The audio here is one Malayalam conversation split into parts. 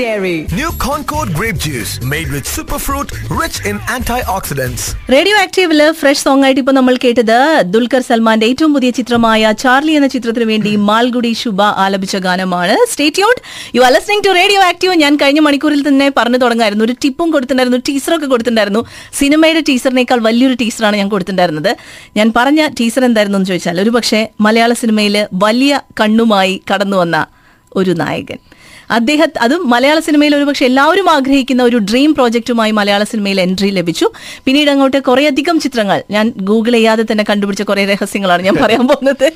Dairy. New Concord grape juice made with superfruit, rich in antioxidants. Radio ആക്റ്റീവിൽ fresh song ആയിട്ട് ഇപ്പൊ നമ്മൾ കേട്ടത് ദുൽഖർ സൽമാന്റെ ഏറ്റവും പുതിയ ചിത്രമായ ചാർലി എന്ന ചിത്രത്തിന് വേണ്ടി മാൽഗുഡി ശുഭ ആലപിച്ച ഗാനമാണ്. Stay tuned you are listening to Radio Active ഞാൻ കഴിഞ്ഞ മണിക്കൂറിൽ തന്നെ പറഞ്ഞു തുടങ്ങായിരുന്നു. ഒരു ടിപ്പും കൊടുത്തിട്ടുണ്ടായിരുന്നു ടീച്ചറൊക്കെ കൊടുത്തിട്ടുണ്ടായിരുന്നു. സിനിമയുടെ ടീസറിനേക്കാൾ വലിയൊരു ടീസറാണ് ഞാൻ കൊടുത്തിട്ടുണ്ടായിരുന്നത്. ഞാൻ പറഞ്ഞ ടീസർ എന്തായിരുന്നു എന്ന് ചോദിച്ചാൽ ഒരു പക്ഷേ മലയാള സിനിമയിൽ വലിയ കണ്ണുമായി കടന്നു വന്ന ഒരു നായകൻ. അദ്ദേഹം അത് മലയാള സിനിമയിൽ ഒരുപക്ഷെ എല്ലാവരും ആഗ്രഹിക്കുന്ന ഒരു ഡ്രീം പ്രോജക്റ്റുമായി മലയാള സിനിമയിൽ എൻട്രി ലഭിച്ചു. പിന്നീട് അങ്ങോട്ട് കുറേയധികം ചിത്രങ്ങൾ. ഞാൻ ഗൂഗിൾ ചെയ്യാതെ തന്നെ കണ്ടുപിടിച്ച കുറേ രഹസ്യങ്ങളാണ് ഞാൻ പറയാൻ പോകുന്നത്.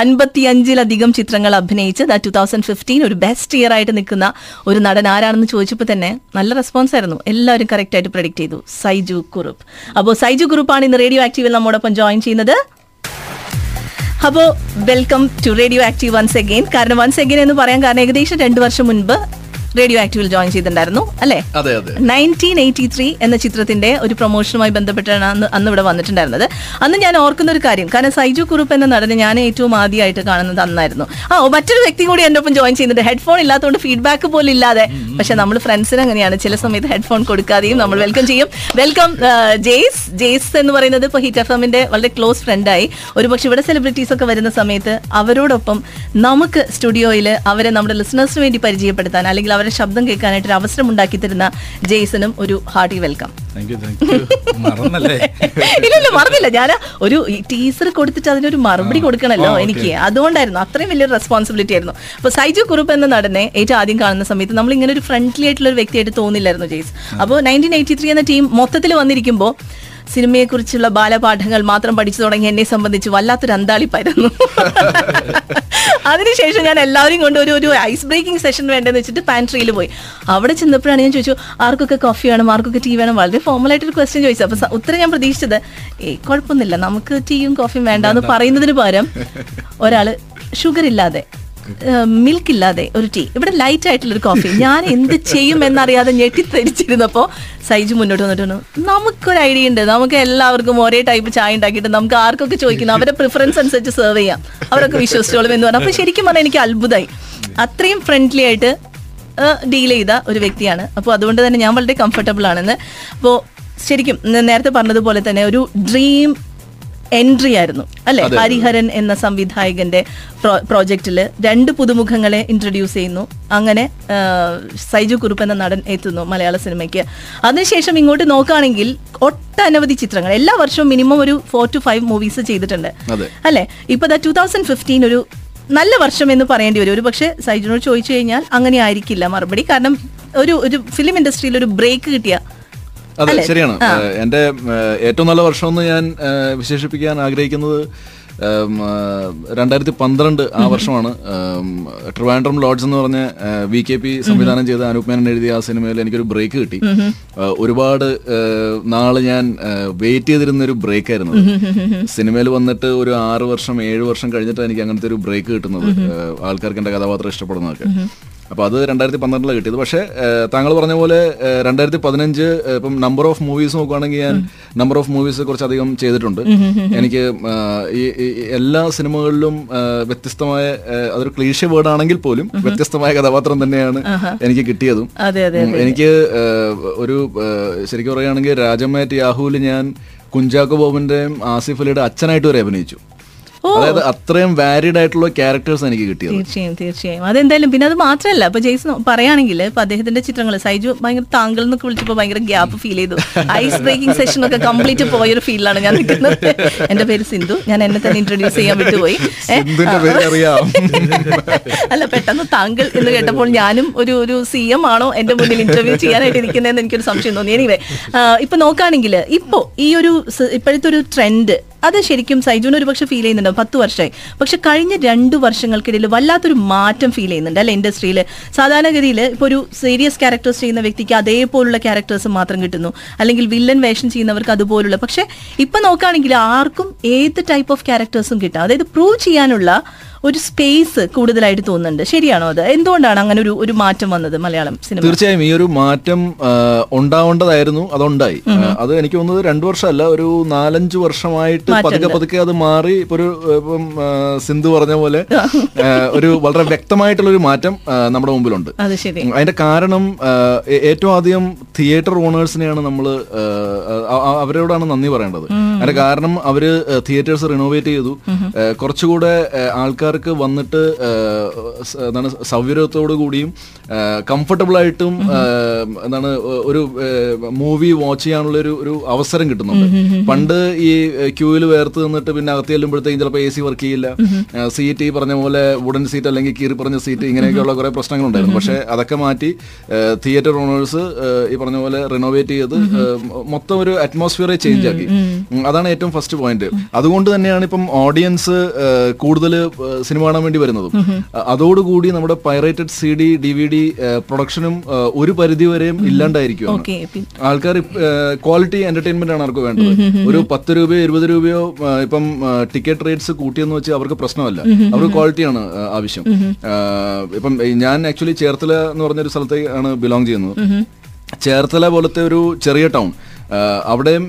അൻപത്തി അഞ്ചിലധികം ചിത്രങ്ങൾ അഭിനയിച്ച് ടു തൗസൻഡ് ഫിഫ്റ്റീൻ ഒരു ബെസ്റ്റ് ഇയർ ആയിട്ട് നിൽക്കുന്ന ഒരു നടൻ ആരാണെന്ന് ചോദിച്ചപ്പോൾ തന്നെ നല്ല റെസ്പോൺസ് ആയിരുന്നു. എല്ലാവരും കറക്റ്റ് ആയിട്ട് പ്രഡിക്റ്റ് ചെയ്തു. സൈജു കുറുപ്പ്. അപ്പോൾ സൈജു കുറുപ്പാണ് ഇന്ന് റേഡിയോ ആക്റ്റീവിൽ നമ്മോടൊപ്പം ജോയിൻ ചെയ്യുന്നത്. അപ്പോൾ welcome to Radio Active once again കാരണം വൺസ് അഗെയിൻ എന്ന് പറയാൻ കാരണം ഏകദേശം രണ്ട് വർഷം മുൻപ് റേഡിയോ ആക്റ്റീവിൽ ജോയിൻ ചെയ്തിട്ടുണ്ടായിരുന്നു അല്ലേ? നയന്റീൻ എയ്റ്റി ത്രീ എന്ന ചിത്രത്തിന്റെ ഒരു പ്രൊമോഷനുമായി ബന്ധപ്പെട്ടാണ് അന്ന് അന്ന് ഇവിടെ വന്നിട്ടുണ്ടായിരുന്നത്. അന്ന് ഞാൻ ഓർക്കുന്ന ഒരു കാര്യം കാരണം സൈജു കുറുപ്പ് എന്ന നടനെ ഞാൻ ഏറ്റവും ആദ്യമായിട്ട് കാണുന്നത് അന്നായിരുന്നു. ആ മറ്റൊരു വ്യക്തി കൂടി എന്റെ ഒപ്പം ജോയിൻ ചെയ്യുന്നുണ്ട്. ഹെഡ്ഫോൺ ഇല്ലാത്തതുകൊണ്ട് ഫീഡ്ബാക്ക് പോലും ഇല്ലാതെ. പക്ഷെ നമ്മൾ ഫ്രണ്ട്സിന് അങ്ങനെയാണ്. ചില സമയത്ത് ഹെഡ്ഫോൺ കൊടുക്കാതെയും നമ്മൾ വെൽക്കം ചെയ്യും. വെൽക്കം ജെയ്സ് ജെയ്സ് എന്ന് പറയുന്നത് ഇപ്പോൾ ഹിറ്റ് എഫ് എമ്മിന്റെ വളരെ ക്ലോസ് ഫ്രണ്ടായി ഒരുപക്ഷെ ഇവിടെ സെലിബ്രിറ്റീസ് ഒക്കെ വരുന്ന സമയത്ത് അവരോടൊപ്പം നമുക്ക് സ്റ്റുഡിയോയിൽ അവരെ നമ്മുടെ ലിസണേഴ്സിന് വേണ്ടി പരിചയപ്പെടുത്താൻ അല്ലെങ്കിൽ അവരുടെ ശബ്ദം കേൾക്കാനായിട്ട് ഒരു അവസരം ഉണ്ടാക്കി തരുന്ന ജെയ്സനും ഒരു ഹാർട്ടി വെൽക്കം ഇല്ല മറന്നില്ല. ഞാൻ ഒരു ടീസർ കൊടുത്തിട്ട് അതിനൊരു മറുപടി കൊടുക്കണല്ലോ എനിക്ക്. അതുകൊണ്ടായിരുന്നു. അത്രയും വലിയൊരു റെസ്പോൺസിബിലിറ്റി ആയിരുന്നു. അപ്പൊ സൈജു കുറുപ്പ് എന്ന നടനെ ഏറ്റവും ആദ്യം കാണുന്ന സമയത്ത് നമ്മൾ ഇങ്ങനെ ഒരു ഫ്രണ്ട്ലി ആയിട്ടുള്ള ഒരു വ്യക്തിയായിട്ട് തോന്നില്ലായിരുന്നു ജെയ്സ്. അപ്പോൾ നയന്റീൻ എയ്റ്റി ത്രീ എന്ന ടീം മൊത്തത്തിൽ വന്നിരിക്കുമ്പോൾ സിനിമയെക്കുറിച്ചുള്ള ബാലപാഠങ്ങൾ മാത്രം പഠിച്ചു തുടങ്ങി എന്നെ സംബന്ധിച്ച് വല്ലാത്തൊരു അന്താളിപ്പായിരുന്നു. അതിനുശേഷം ഞാൻ എല്ലാവരും കൊണ്ട് ഒരു ഒരു ഐസ് ബ്രേക്കിംഗ് സെഷൻ വേണ്ടെന്ന് വെച്ചിട്ട് പാൻട്രിയിൽ പോയി. അവിടെ ചെന്നപ്പോഴാണ് ഞാൻ ചോദിച്ചു ആർക്കൊക്കെ കോഫി വേണം? ആർക്കൊക്കെ ടീ വേണം? വളരെ ഫോർമൽ ആയിട്ടൊരു ക്വസ്റ്റ്യൻ ചോദിച്ചു. അപ്പൊ ഉത്തരം ഞാൻ പ്രതീക്ഷിച്ചത് ഏ കുഴപ്പമൊന്നുമില്ല. നമുക്ക് ടീയും കോഫിയും വേണ്ട. എന്ന് പറയുന്നതിന് പകരം ഒരാൾ ഷുഗർ ഇല്ലാതെ മിൽക്ക് ഇല്ലാതെ ഒരു ടീ. ഇവിടെ ലൈറ്റ് ആയിട്ടുള്ള ഒരു കോഫി ഞാൻ എന്ത് ചെയ്യും എന്നറിയാതെ ഞെട്ടിത്തെരിച്ചിരുന്നപ്പോ സൈജു മുന്നോട്ട് വന്നിട്ട് പറഞ്ഞു നമുക്കൊരു ഐഡിയ ഉണ്ട്. നമുക്ക് എല്ലാവർക്കും ഒരേ ടൈപ്പ് ചായ ഉണ്ടാക്കിയിട്ട് നമുക്ക് ആർക്കൊക്കെ ചോദിക്കുന്നു? അവരുടെ പ്രിഫറൻസ് അനുസരിച്ച് സെർവ് ചെയ്യാം. അവരൊക്കെ വിശ്വസിച്ചോളും എന്ന് പറഞ്ഞു. അപ്പൊ ശരിക്കും പറഞ്ഞാൽ എനിക്ക് അത്ഭുതമായി അത്രയും ഫ്രണ്ട്ലി ആയിട്ട് ഡീൽ ചെയ്ത ഒരു വ്യക്തിയാണ്. അപ്പോൾ അതുകൊണ്ട് തന്നെ ഞാൻ വളരെ കംഫർട്ടബിൾ ആണെന്ന്. അപ്പോൾ ശരിക്കും നേരത്തെ പറഞ്ഞതുപോലെ തന്നെ ഒരു ഡ്രീം എൻട്രി ആയിരുന്നു. അല്ലെ? ഹരിഹരൻ എന്ന സംവിധായകന്റെ പ്രോജക്റ്റിൽ രണ്ട് പുതുമുഖങ്ങളെ ഇൻട്രൊഡ്യൂസ് ചെയ്യുന്നു. അങ്ങനെ സൈജു കുറുപ്പ് എന്ന നടൻ എത്തുന്നു മലയാള സിനിമയ്ക്ക്. അതിനുശേഷം ഇങ്ങോട്ട് നോക്കുകയാണെങ്കിൽ ഒട്ടനവധി ചിത്രങ്ങൾ. എല്ലാ വർഷവും മിനിമം ഒരു ഫോർ ടു ഫൈവ് മൂവീസ് ചെയ്തിട്ടുണ്ട്. അല്ലെ? ഇപ്പൊ ദ ടൂ തൗസൻഡ് ഫിഫ്റ്റീൻ ഒരു നല്ല വർഷം എന്ന് പറയേണ്ടി വരും. ഒരു പക്ഷേ സൈജുനോട് ചോദിച്ചു കഴിഞ്ഞാൽ അങ്ങനെ ആയിരിക്കില്ല മറുപടി. കാരണം ഒരു ഒരു ഫിലിം ഇൻഡസ്ട്രിയിൽ ഒരു ബ്രേക്ക് കിട്ടിയ അതെ ശരിയാണ്. എന്റെ എന്റെ ഏറ്റവും നല്ല വർഷം എന്ന് ഞാൻ വിശേഷിപ്പിക്കാൻ ആഗ്രഹിക്കുന്നത് രണ്ടായിരത്തി പന്ത്രണ്ട് ആ വർഷമാണ്. ട്രിവാൻഡ്രം ലോഡ്സ് എന്ന് പറഞ്ഞ വി കെ പി സംവിധാനം ചെയ്ത അനൂപ് മേനൻ എഴുതിയ ആ സിനിമയിൽ എനിക്കൊരു ബ്രേക്ക് കിട്ടി. ഒരുപാട് നാൾ ഞാൻ വെയിറ്റ് ചെയ്തിരുന്ന ഒരു ബ്രേക്ക് ആയിരുന്നു സിനിമയിൽ വന്നിട്ട് ഒരു ആറ് വർഷം ഏഴ് വർഷം കഴിഞ്ഞിട്ട് എനിക്ക് അങ്ങനത്തെ ഒരു ബ്രേക്ക് കിട്ടുന്നത്. ആൾക്കാർക്ക് എന്റെ കഥാപാത്രം ഇഷ്ടപ്പെടുന്നതൊക്കെ. അപ്പൊ അത് രണ്ടായിരത്തി പന്ത്രണ്ടിലാണ് കിട്ടിയത്. പക്ഷേ താങ്കൾ പറഞ്ഞ പോലെ രണ്ടായിരത്തി പതിനഞ്ച് ഇപ്പം നമ്പർ ഓഫ് മൂവീസ് നോക്കുകയാണെങ്കിൽ ഞാൻ നമ്പർ ഓഫ് മൂവീസ് കുറച്ചധികം ചെയ്തിട്ടുണ്ട്. എനിക്ക് ഈ എല്ലാ സിനിമകളിലും വ്യത്യസ്തമായ അതൊരു ക്ലീഷ്യ വേർഡ് ആണെങ്കിൽ പോലും വ്യത്യസ്തമായ കഥാപാത്രം തന്നെയാണ് എനിക്ക് കിട്ടിയതും. എനിക്ക് ഒരു ശരിക്കും പറയുകയാണെങ്കിൽ രാജമേറ്റ് യാഹുവിൽ ഞാൻ കുഞ്ചാക്കോ ബോബിന്റെയും ആസിഫ് അലിയുടെ അച്ഛനായിട്ട് വരെ അഭിനയിച്ചു. അതായത് അത്രയും വാരിഡ് ആയിട്ടുള്ള ക്യാരക്ടേഴ്സ് എനിക്ക് കിട്ടിയത്. തീർച്ചയായും തീർച്ചയായും. അതെന്തായാലും പിന്നെ അത് മാത്രമല്ല ഇപ്പൊ ജെയ്സ് പറയുകയാണെങ്കിൽ ഇപ്പൊ അദ്ദേഹത്തിന്റെ ചിത്രങ്ങൾ സൈജു ഭയങ്കര താങ്കൾ എന്നൊക്കെ വിളിച്ചപ്പോൾ ഭയങ്കര ഗ്യാപ്പ് ഫീൽ ചെയ്തു. ഐസ് ബ്രേക്കിംഗ് സെഷൻ ഒക്കെ കംപ്ലീറ്റ് പോയൊരു ഫീലാണ് ഞാൻ നിൽക്കുന്നത്. എന്റെ പേര് സിന്ധു. ഞാൻ എന്നെ തന്നെ ഇൻട്രൊഡ്യൂസ് ചെയ്യാൻ വിട്ടുപോയി. ഏ? പേര് അറിയാം. അല്ല പെട്ടെന്ന് താങ്കൾ എന്ന് കേട്ടപ്പോൾ ഞാനും ഒരു ഒരു സി എം ആണോ എന്റെ മുന്നിൽ ഇന്റർവ്യൂ ചെയ്യാനായിട്ട് ഇരിക്കുന്നതെന്ന് എനിക്കൊരു സംശയം തോന്നി. എനിവേ ഇപ്പൊ നോക്കുകയാണെങ്കിൽ ഇപ്പോ ഈ ഒരു ഇപ്പോഴത്തെ ഒരു ട്രെൻഡ് അത് ശരിക്കും സൈജുവിന് ഒരു പക്ഷെ ഫീൽ ചെയ്യുന്നുണ്ട്. പത്ത് വർഷമായി. പക്ഷെ കഴിഞ്ഞ രണ്ട് വർഷങ്ങൾക്കിടയിൽ വല്ലാത്തൊരു മാറ്റം ഫീൽ ചെയ്യുന്നുണ്ട് അല്ലെ ഇൻഡസ്ട്രിയിൽ സാധാരണഗതിയിൽ ഇപ്പോൾ ഒരു സീരിയസ് ക്യാരക്ടേഴ്സ് ചെയ്യുന്ന വ്യക്തിക്ക് അതേപോലുള്ള ക്യാരക്ടേഴ്സ് മാത്രം കിട്ടുന്നു. അല്ലെങ്കിൽ വില്ലൻ വേഷം ചെയ്യുന്നവർക്ക് അതുപോലുള്ള. പക്ഷെ ഇപ്പൊ നോക്കുകയാണെങ്കിൽ ആർക്കും ഏത് ടൈപ്പ് ഓഫ് ക്യാരക്ടേഴ്സും കിട്ടാം. അതായത് പ്രൂവ് ചെയ്യാനുള്ള ഒരു സ്പേസ് കൂടുതലായിട്ട് തോന്നുന്നുണ്ട്. ശരിയാണോ അത്? എന്തുകൊണ്ടാണ് അങ്ങനെ ഒരു ഒരു മാറ്റം വന്നത് മലയാളം സിനിമ? തീർച്ചയായും ഈ ഒരു മാറ്റം ഉണ്ടാവേണ്ടതായിരുന്നു അതുണ്ടായി. അത് എനിക്ക് തോന്നുന്നത് രണ്ടു വർഷമല്ല ഒരു നാലഞ്ച് വർഷമായിട്ട് പതുക്കെ പതുക്കെ അത് മാറി. ഇപ്പൊ ഒരു ഇപ്പം സിന്ധു പറഞ്ഞ പോലെ ഒരു വളരെ വ്യക്തമായിട്ടുള്ള ഒരു മാറ്റം നമ്മുടെ മുമ്പിലുണ്ട്. അതിന്റെ കാരണം ഏറ്റവും ആദ്യം തിയേറ്റർ ഓണേഴ്സിനെയാണ് നമ്മൾ അവരോടാണ് നന്ദി പറയേണ്ടത്. അതിന്റെ കാരണം അവർ തിയേറ്റേഴ്സ് റിനോവേറ്റ് ചെയ്തു. കുറച്ചുകൂടെ ആൾക്കാർക്ക് വന്നിട്ട് എന്താണ് സൗകര്യത്തോടു കൂടിയും കംഫർട്ടബിൾ ആയിട്ടും എന്താണ് ഒരു മൂവി വാച്ച് ചെയ്യാനുള്ള ഒരു ഒരു അവസരം കിട്ടുന്നുണ്ട്. പണ്ട് ഈ ക്യൂവിൽ വേർത്ത് നിന്നിട്ട് പിന്നെ അകത്ത് ചെല്ലുമ്പോഴത്തേക്കും ചിലപ്പോൾ എ സി വർക്ക് ചെയ്യില്ല. സീറ്റ് ഈ പറഞ്ഞ പോലെ വുഡൻ സീറ്റ് അല്ലെങ്കിൽ കീറി പറഞ്ഞ സീറ്റ് ഇങ്ങനെയൊക്കെയുള്ള കുറെ പ്രശ്നങ്ങളുണ്ടായിരുന്നു. പക്ഷേ അതൊക്കെ മാറ്റി തിയേറ്റർ ഓണേഴ്സ് ഈ പറഞ്ഞ പോലെ റിനോവേറ്റ് ചെയ്ത് മൊത്തം ഒരു അറ്റ്മോസ്ഫിയറെ ചേഞ്ച് ആക്കി. അതാണ് ഏറ്റവും ഫസ്റ്റ് പോയിന്റ് അതുകൊണ്ട് തന്നെയാണ് ഇപ്പം ഓഡിയൻസ് കൂടുതൽ സിനിമ കാണാൻ വേണ്ടി വരുന്നതും. അതോടുകൂടി നമ്മുടെ pirated C D D V D പ്രൊഡക്ഷനും ഒരു പരിധി വരെയും ഇല്ലാണ്ടായിരിക്കും ആൾക്കാർ ക്വാളിറ്റി എന്റർടൈൻമെന്റ് ആണ് അവർക്ക് വേണ്ടത്. ഒരു പത്ത് രൂപയോ ഇരുപത് രൂപയോ ഇപ്പം ടിക്കറ്റ് റേറ്റ്സ് കൂട്ടിയെന്ന് വെച്ച് അവർക്ക് പ്രശ്നമല്ല. അവർക്ക് ക്വാളിറ്റിയാണ് ആവശ്യം. ഇപ്പം ഞാൻ ആക്ച്വലി ചേർത്തല എന്ന് പറഞ്ഞൊരു സ്ഥലത്തേക്കാണ് ബിലോങ് ചെയ്യുന്നത്. ചേർത്തല പോലത്തെ ഒരു ചെറിയ ടൗൺ അവിടെയും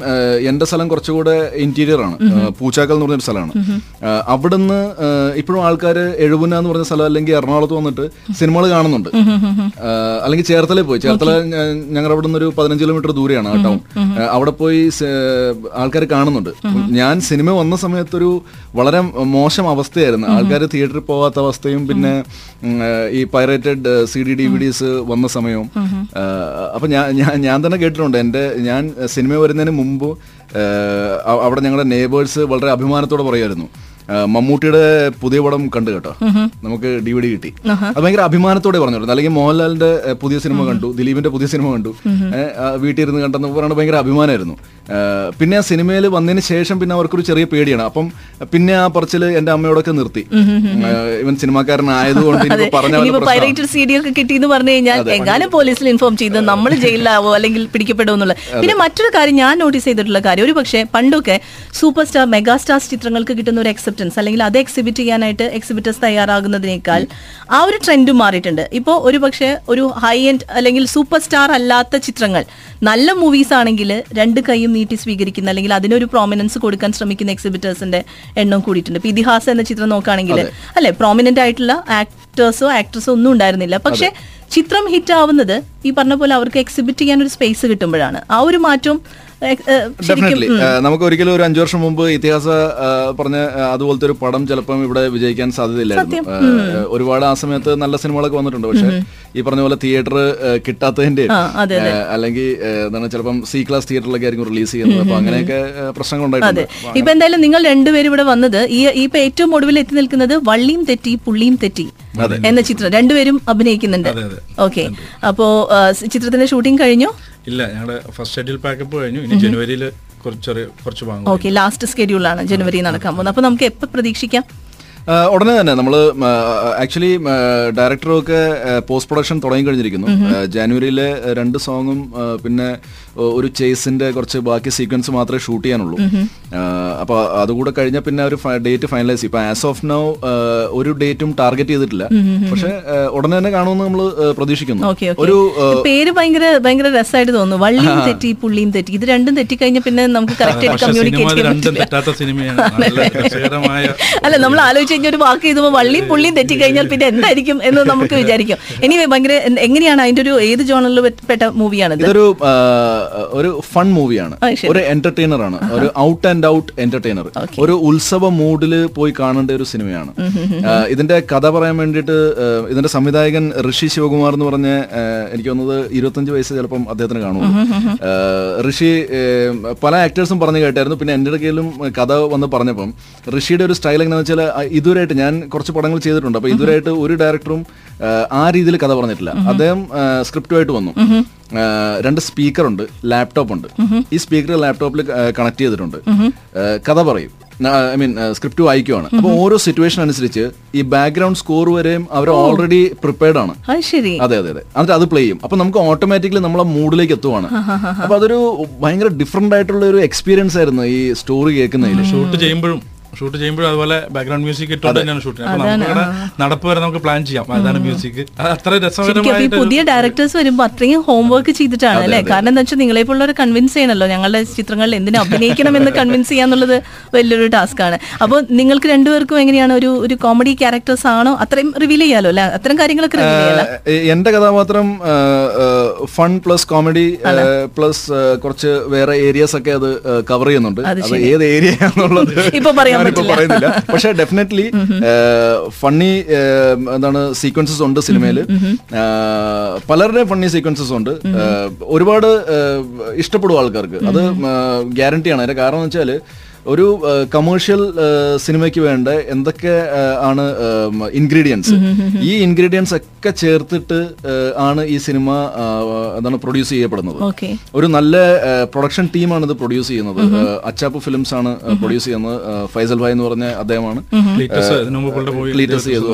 എന്റെ എന്റെ സ്ഥലം കുറച്ചുകൂടെ ഇന്റീരിയർ ആണ്. പൂച്ചാക്കൽ എന്ന് പറഞ്ഞൊരു സ്ഥലമാണ്. അവിടുന്ന് ഇപ്പോഴും ആൾക്കാർ എഴുപുന എന്ന് പറഞ്ഞ സ്ഥലം അല്ലെങ്കിൽ എറണാകുളത്ത് വന്നിട്ട് സിനിമകൾ കാണുന്നുണ്ട്. അല്ലെങ്കിൽ ചേർത്തലേ പോയി. ചേർത്തല ഞങ്ങളുടെ അവിടെ നിന്ന് ഒരു പതിനഞ്ച് കിലോമീറ്റർ ദൂരെയാണ് ആ ടൗൺ അവിടെ പോയി ആൾക്കാർ കാണുന്നുണ്ട്. ഞാൻ സിനിമ വന്ന സമയത്തൊരു വളരെ മോശം അവസ്ഥയായിരുന്നു. ആൾക്കാർ തിയേറ്ററിൽ പോകാത്ത അവസ്ഥയും പിന്നെ ഈ pirated C D D V Ds വന്ന സമയവും. അപ്പം ഞാൻ ഞാൻ- ഞാൻ തന്നെ കേട്ടിട്ടുണ്ട്. എന്റെ ഞാൻ സിനിമ വരുന്നതിന് മുമ്പ് അവിടെ ഞങ്ങളുടെ നെയ്ബേഴ്സ് വളരെ അഭിമാനത്തോടെ പറയുമായിരുന്നു മമ്മൂട്ടിയുടെ പുതിയ പടം കണ്ടു കേട്ടോ. നമുക്ക് ഡി വി ഡി കിട്ടി. അത് ഭയങ്കര അഭിമാനത്തോടെ പറഞ്ഞിരുന്നു. അല്ലെങ്കിൽ മോഹൻലാലിന്റെ പുതിയ സിനിമ കണ്ടു ദിലീപിന്റെ പുതിയ സിനിമ കണ്ടു. വീട്ടിൽ ഇരുന്ന് കണ്ടെന്ന് പറയുന്നത് ഭയങ്കര അഭിമാനമായിരുന്നു. പിന്നെ ആ സിനിമയിൽ വന്നതിന് ശേഷം പിന്നെ അവർക്കൊരു ചെറിയ പേടിയാണ്. അപ്പം പിന്നെ ആ പറച്ചിൽ എന്റെ അമ്മയോടൊക്കെ നിർത്തി. ഇവൻ സിനിമാക്കാരനായതുകൊണ്ട്. പൈറേറ്റഡ് കിട്ടിയെന്ന് പറഞ്ഞു കഴിഞ്ഞാൽ എങ്ങാനും പോലീസിൽ ഇൻഫോം ചെയ്ത് നമ്മൾ ജയിലിലാവോ അല്ലെങ്കിൽ പിടിക്കപ്പെടുമോ എന്നുള്ളത് പിന്നെ മറ്റൊരു കാര്യം ഞാൻ നോട്ടീസ് ചെയ്തിട്ടുള്ള കാര്യം ഒരു പക്ഷേ പണ്ടൊക്കെ സൂപ്പർ സ്റ്റാർ മെഗാ സ്റ്റാർസ് ചിത്രങ്ങൾക്ക് കിട്ടുന്ന ഒരു അക്സെപ്റ്റൻസ് അല്ലെങ്കിൽ അത് എക്സിബിറ്റ് ചെയ്യാനായിട്ട് എക്സിബിറ്റേഴ്സ് തയ്യാറാകുന്നതിനേക്കാൾ ആ ഒരു ട്രെൻഡും മാറിയിട്ടുണ്ട്. ഇപ്പോൾ ഒരു പക്ഷേ ഒരു ഹൈ എൻഡ് അല്ലെങ്കിൽ സൂപ്പർ സ്റ്റാർ അല്ലാത്ത ചിത്രങ്ങൾ നല്ല മൂവീസ് ആണെങ്കിൽ രണ്ട് കൈയും നീട്ടി സ്വീകരിക്കുന്ന അല്ലെങ്കിൽ അതിനൊരു പ്രോമിനൻസ് കൊടുക്കാൻ ശ്രമിക്കുന്ന എക്സിബിറ്റേഴ്സിന്റെ എണ്ണം കൂടിയിട്ടുണ്ട്. ഇപ്പൊ ഇതിഹാസം എന്ന ചിത്രം നോക്കുകയാണെങ്കിൽ അല്ലെ? പ്രോമിനന്റ് ആയിട്ടുള്ള ആക്ടേഴ്സോ ആക്ട്രസോ ഒന്നും ഉണ്ടായിരുന്നില്ല. പക്ഷെ ചിത്രം ഹിറ്റ് ആവുന്നത് ഈ പറഞ്ഞ പോലെ അവർക്ക് എക്സിബിറ്റ് ചെയ്യാൻ ഒരു സ്പേസ് കിട്ടുമ്പോഴാണ്. ആ ഒരു മാറ്റം ഡെഫിനറ്റ്ലി നമുക്ക് ഒരിക്കലും ഒരു അഞ്ചു വർഷം മുമ്പ് ഇതിഹാസ പറഞ്ഞ അതുപോലത്തെ ഒരു പടം ചിലപ്പം ഇവിടെ വിജയിക്കാൻ സാധ്യതയില്ലായിരുന്നു. ഒരുപാട് ആ സമയത്ത് നല്ല സിനിമകളൊക്കെ വന്നിട്ടുണ്ട്. പക്ഷെ ഈ പറഞ്ഞ പോലെ തിയേറ്റർ കിട്ടാത്തതിന്റെ അല്ലെങ്കിൽ എന്താണ് ചിലപ്പം സി ക്ലാസ് തിയേറ്ററിലൊക്കെ ആയിരിക്കും റിലീസ് ചെയ്യുന്നത്. അപ്പൊ അങ്ങനെയൊക്കെ പ്രശ്നങ്ങൾ ഉണ്ടായിട്ടുണ്ട്. ഇപ്പൊ എന്തായാലും നിങ്ങൾ രണ്ടുപേരും ഇവിടെ വന്നത് ഈ ഇപ്പൊ ഏറ്റവും ഒടുവിൽ എത്തി നിൽക്കുന്നത് വള്ളിയും തെറ്റി പുള്ളിയും തെറ്റി എന്ന ചിത്രം. രണ്ടുപേരും അഭിനയിക്കുന്നുണ്ട്. ഓക്കെ. അപ്പോ ചിത്രത്തിന്റെ ഷൂട്ടിംഗ് കഴിഞ്ഞു. ഇല്ല ഞങ്ങളുടെ ഫസ്റ്റ് ഷെഡ്യൂൾ പാക്കപ്പ് കഴിഞ്ഞു. ഇനി ജനുവരിയിൽ കുറച്ച് കുറച്ച് വാങ്ങും ഓക്കെ ലാസ്റ്റ് സ്കെഡ്യൂളാണ് ജനുവരി നടക്കാൻ പോകുന്നത്. അപ്പൊ നമുക്ക് എപ്പോൾ പ്രതീക്ഷിക്കാം? ഉടനെ തന്നെ നമ്മൾ ആക്ച്വലി ഡയറക്ടറും ഒക്കെ പോസ്റ്റ് പ്രൊഡക്ഷൻ തുടങ്ങി കഴിഞ്ഞിരിക്കുന്നു. ജാനുവരിയിലെ രണ്ട് സോങ്ങും പിന്നെ ഒരു ചേസിന്റെ കുറച്ച് ബാക്കി സീക്വൻസ് മാത്രമേ ഷൂട്ട് ചെയ്യാനുള്ളൂ. അപ്പൊ അതുകൂടെ കഴിഞ്ഞാൽ പിന്നെ ഒരു ഡേറ്റ് ഫൈനലൈസ്. ചെയ്യും ഇപ്പൊ ആസ് ഓഫ് നൗ ഒരു ഡേറ്റും ടാർഗറ്റ് ചെയ്തിട്ടില്ല. പക്ഷെ ഉടനെ തന്നെ കാണുമെന്ന് നമ്മൾ പ്രതീക്ഷിക്കുന്നു. ഒരു പേര് ഭയങ്കര ഭയങ്കര രസമായിട്ട് തോന്നുന്നു. വള്ളിയും തെറ്റി പുള്ളിയും തെറ്റി. ഇത് രണ്ടും തെറ്റിക്കഴിഞ്ഞാൽ പിന്നെ നമുക്ക് കറക്റ്റ് ആയിട്ട് കമ്മ്യൂണിക്കേറ്റ് അല്ല? നമ്മൾ ആലോചിച്ച് കഴിഞ്ഞാൽ ഒരു വാക്ക് ചെയ്തപ്പോൾ വള്ളിയും പുള്ളിയും തെറ്റിക്കഴിഞ്ഞാൽ പിന്നെ എന്തായിരിക്കും എന്ന് നമുക്ക് വിചാരിക്കും. എനിവേ ഭയങ്കര എങ്ങനെയാണ് അതിന്റെ ഒരു ഏത് ജോണറിൽ പെട്ട മൂവിയാണ് ഇതൊരു ഒരു ഫൺ മൂവിയാണ് ഒരു എന്റർടൈനർ ആണ്. ഒരു ഔട്ട് ആൻഡ് ഔട്ട് എന്റർടൈനർ ഒരു ഉത്സവ മൂഡിൽ പോയി കാണേണ്ട ഒരു സിനിമയാണ്. ഇതിന്റെ കഥ പറയാൻ വേണ്ടിയിട്ട് ഇതിന്റെ സംവിധായകൻ ഋഷി ശിവകുമാർ എന്ന് പറഞ്ഞ എനിക്ക് തോന്നുന്നത് ഇരുപത്തഞ്ച് വയസ്സ് ചിലപ്പം അദ്ദേഹത്തിന് കാണുള്ളൂ. ഋഷി പല ആക്ടേഴ്സും പറഞ്ഞു കേട്ടായിരുന്നു. പിന്നെ എന്റെ കയ്യിലും കഥ വന്ന് പറഞ്ഞപ്പം ഋഷിയുടെ ഒരു സ്റ്റൈൽ എങ്ങനെയാണെന്ന് വെച്ചാൽ ഇതുവരെയായിട്ട് ഞാൻ കുറച്ച് പടങ്ങൾ ചെയ്തിട്ടുണ്ട്. അപ്പൊ ഇതുവരെയായിട്ട് ഒരു ഡയറക്ടറും ആ, രീതിയിൽ കഥ പറഞ്ഞിട്ടില്ല. അദ്ദേഹം സ്ക്രിപ്റ്റുമായിട്ട് വന്നു. രണ്ട് സ്പീക്കർ ഉണ്ട് ലാപ്ടോപ്പ് ഉണ്ട് ഈ സ്പീക്കർ ലാപ്ടോപ്പിൽ കണക്ട് ചെയ്തിട്ടുണ്ട്. കഥ പറയും. ഐ മീൻ സ്ക്രിപ്റ്റ് വായിക്കുവാണ്. അപ്പൊ ഓരോ സിറ്റുവേഷൻ അനുസരിച്ച് ഈ ബാക്ക്ഗ്രൗണ്ട് സ്കോർ വരെയും അവർ ഓൾറെഡി പ്രിപ്പയർഡ് ആണ്. അതെ അതെ അതെ എന്നിട്ട് അത് പ്ലേ ചെയ്യും. അപ്പൊ നമുക്ക് ഓട്ടോമാറ്റിക്കലി നമ്മളെ മൂഡിലേക്ക് എത്തുവാണ്. അപ്പൊ അതൊരു ഭയങ്കര ഡിഫറെന്റ് ആയിട്ടുള്ള ഒരു എക്സ്പീരിയൻസ് ആയിരുന്നു ഈ സ്റ്റോറി കേൾക്കുന്നതിൽ ഷൂട്ട് ചെയ്യുമ്പോഴും ഷൂട്ട് ചെയ്യുമ്പോഴും അതുപോലെ ബാക്ക്ഗ്രൗണ്ട് മ്യൂസിക് ഇട്ടുകൊണ്ട് തന്നെയാണ് ഷൂട്ട് ചെയ്യുന്നത് അപ്പൊ നമ്മുടെ നടപ്പ് വരെ നമുക്ക് പ്ലാൻ ചെയ്യാം. അതാണ് മ്യൂസിക് അത് അത്ര രസകരമായിട്ട് പുതിയ ഡയറക്ടേഴ്സ് വരുമ്പോൾ അത്രയും ഹോംവർക്ക് ചെയ്തിട്ടാണ് അല്ലെ? കാരണം എന്താ വെച്ചാൽ നിങ്ങളെ പോലുള്ളവർ കൺവിൻസ് ചെയ്യണല്ലോ. ഞങ്ങളുടെ ചിത്രങ്ങളിൽ എന്തിനു അഭിനയിക്കണം എന്ന് കൺവിൻസ് ചെയ്യാന്നുള്ളത് വലിയൊരു ടാസ്ക് ആണ്. അപ്പോൾ നിങ്ങൾക്ക് രണ്ടുപേർക്കും എങ്ങനെയാണ് ഒരു ഒരു കോമഡി ക്യാരക്ടേഴ്സ് ആണോ? അത്രയും റിവീൽ ചെയ്യാലോ അല്ലെ? അത്തരം കാര്യങ്ങളൊക്കെ എന്റെ കഥാപാത്രം ഫൺ പ്ലസ് കോമഡി പ്ലസ് കുറച്ച് വേറെ ഏരിയസ് ഒക്കെ അത് കവർ ചെയ്യുന്നുണ്ട്. അത് ഏത് ഏരിയ ഇപ്പൊ പറയാൻ ഞാനിപ്പോ. പറയുന്നില്ല. പക്ഷെ ഡെഫിനറ്റ്ലി ഫണ്ണി എന്താണ് സീക്വൻസസ് ഉണ്ട് സിനിമയിൽ പലരുടെയും ഫണ്ണി സീക്വൻസസ് ഉണ്ട്. ഒരുപാട് ഇഷ്ടപ്പെടും ആൾക്കാർക്ക്. അത് ഗ്യാരണ്ടിയാണ് അതിന്റെ കാരണം എന്ന് വെച്ചാൽ ഒരു കമേഴ്ഷ്യൽ സിനിമയ്ക്ക് വേണ്ട എന്തൊക്കെ ആണ് ഇൻഗ്രീഡിയൻസ് ഈ ഇൻഗ്രീഡിയൻസ് ഒക്കെ ചേർത്തിട്ട് ആണ് ഈ സിനിമ എന്താണ് പ്രൊഡ്യൂസ് ചെയ്യപ്പെടുന്നത്. ഒരു നല്ല പ്രൊഡക്ഷൻ ടീമാണ് ഇത് പ്രൊഡ്യൂസ് ചെയ്യുന്നത്. അച്ചാപ്പ് ഫിലിംസ് ആണ് പ്രൊഡ്യൂസ് ചെയ്യുന്നത്. ഫൈസൽ ഭായ് എന്ന് പറഞ്ഞ അദ്ദേഹമാണ്. ക്ലീറ്റസ് ചെയ്തു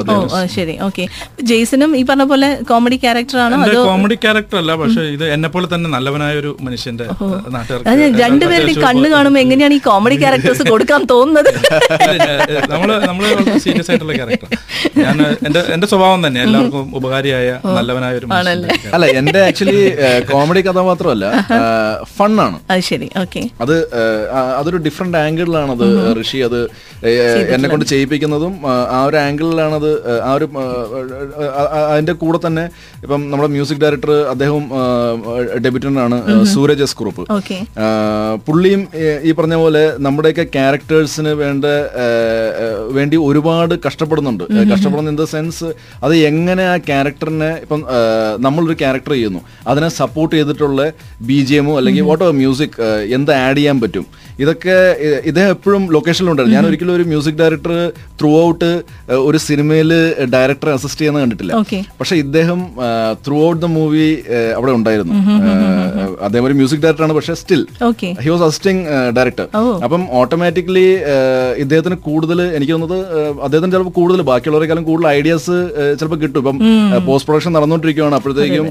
ശരി. ഓക്കെ ജെയ്സനും ഈ പറഞ്ഞ പോലെ കോമഡി ക്യാരക്ടർ ആണോ? കോമഡി ക്യാരക്ടർ അല്ല പക്ഷേ ഇത് എന്നെ പോലെ തന്നെ നല്ലവനായ ഒരു മനുഷ്യന്റെ രണ്ടുപേരുടെ കണ്ണ് കാണുമ്പോൾ എങ്ങനെയാണ് ഈ കോമഡി ക്യാരക്ടേഴ്സ് കൊടുക്കാൻ തോന്നുന്നത്. നമ്മൾ നമ്മൾ സീരിയസ് ആയിട്ടുള്ള ക്യാരക്ടർ ഞാൻ എന്റെ എന്റെ സ്വഭാവം തന്നെ എല്ലാവർക്കും ഉപകാരിയായ നല്ലവനായ ഒരു അല്ല എന്റെ ആക്ച്വലി കോമഡി കഥാപാത്രമല്ല ഫണ്ണാണ്. അത് ശരി ഓക്കെ. അത് അതൊരു ഡിഫറെന്റ് ആംഗിളിലാണ് അത് ഋഷി അത് എന്നെ കൊണ്ട് ചെയ്യിപ്പിക്കുന്നതും ആ, ഒരു ആംഗിളിലാണ് അത് ആ ഒരു അതിന്റെ കൂടെ തന്നെ ഇപ്പം നമ്മുടെ മ്യൂസിക് ഡയറക്ടർ അദ്ദേഹവും ഡെബ്യൂട്ടന്റ് ആണ് സൂരജ് എസ് കുറുപ്പ്. ഓക്കെ. പുള്ളിയും ഈ പറഞ്ഞ പോലെ നമ്മുടെയൊക്കെ ക്യാരക്ടേഴ്സിന് വേണ്ട വേണ്ടി ഒരുപാട് കഷ്ടപ്പെടുന്നുണ്ട്. കഷ്ടപ്പെടുന്ന ഇൻ ദ സെൻസ് അത് എങ്ങനെ ആ ക്യാരക്ടറിനെ ഇപ്പം നമ്മളൊരു ക്യാരക്ടർ ചെയ്യുന്നു. അതിനെ സപ്പോർട്ട് ചെയ്തിട്ടുള്ള ബി ജി എമ്മോ അല്ലെങ്കിൽ വാട്ട് ഓ മ്യൂസിക് എന്ത് ആഡ് ചെയ്യാൻ പറ്റും. ഇതൊക്കെ ഇദ്ദേഹം എപ്പോഴും ലൊക്കേഷനിലുണ്ടായിരുന്നു ഞാൻ ഒരിക്കലും ഒരു മ്യൂസിക് ഡയറക്ടർ ത്രൂ ഔട്ട് ഒരു സിനിമയിൽ ഡയറക്ടറെ അസിസ്റ്റ് ചെയ്യുന്നത് കണ്ടിട്ടില്ല. പക്ഷെ ഇദ്ദേഹം ത്രൂ ഔട്ട് ദ മൂവി അവിടെ ഉണ്ടായിരുന്നു. അദ്ദേഹം ഒരു മ്യൂസിക് ഡയറക്ടറാണ് പക്ഷെ still he was assisting director. അപ്പം ഓട്ടോമാറ്റിക്കലി ഇദ്ദേഹത്തിന് കൂടുതൽ എനിക്ക് തോന്നുന്നത് അദ്ദേഹത്തിന് ചിലപ്പോൾ കൂടുതൽ ബാക്കിയുള്ളവരെക്കാളും കൂടുതൽ ഐഡിയാസ് ചിലപ്പോൾ കിട്ടും. ഇപ്പം പോസ്റ്റ് പ്രൊഡക്ഷൻ നടന്നുകൊണ്ടിരിക്കുകയാണ് അപ്പോഴത്തേക്കും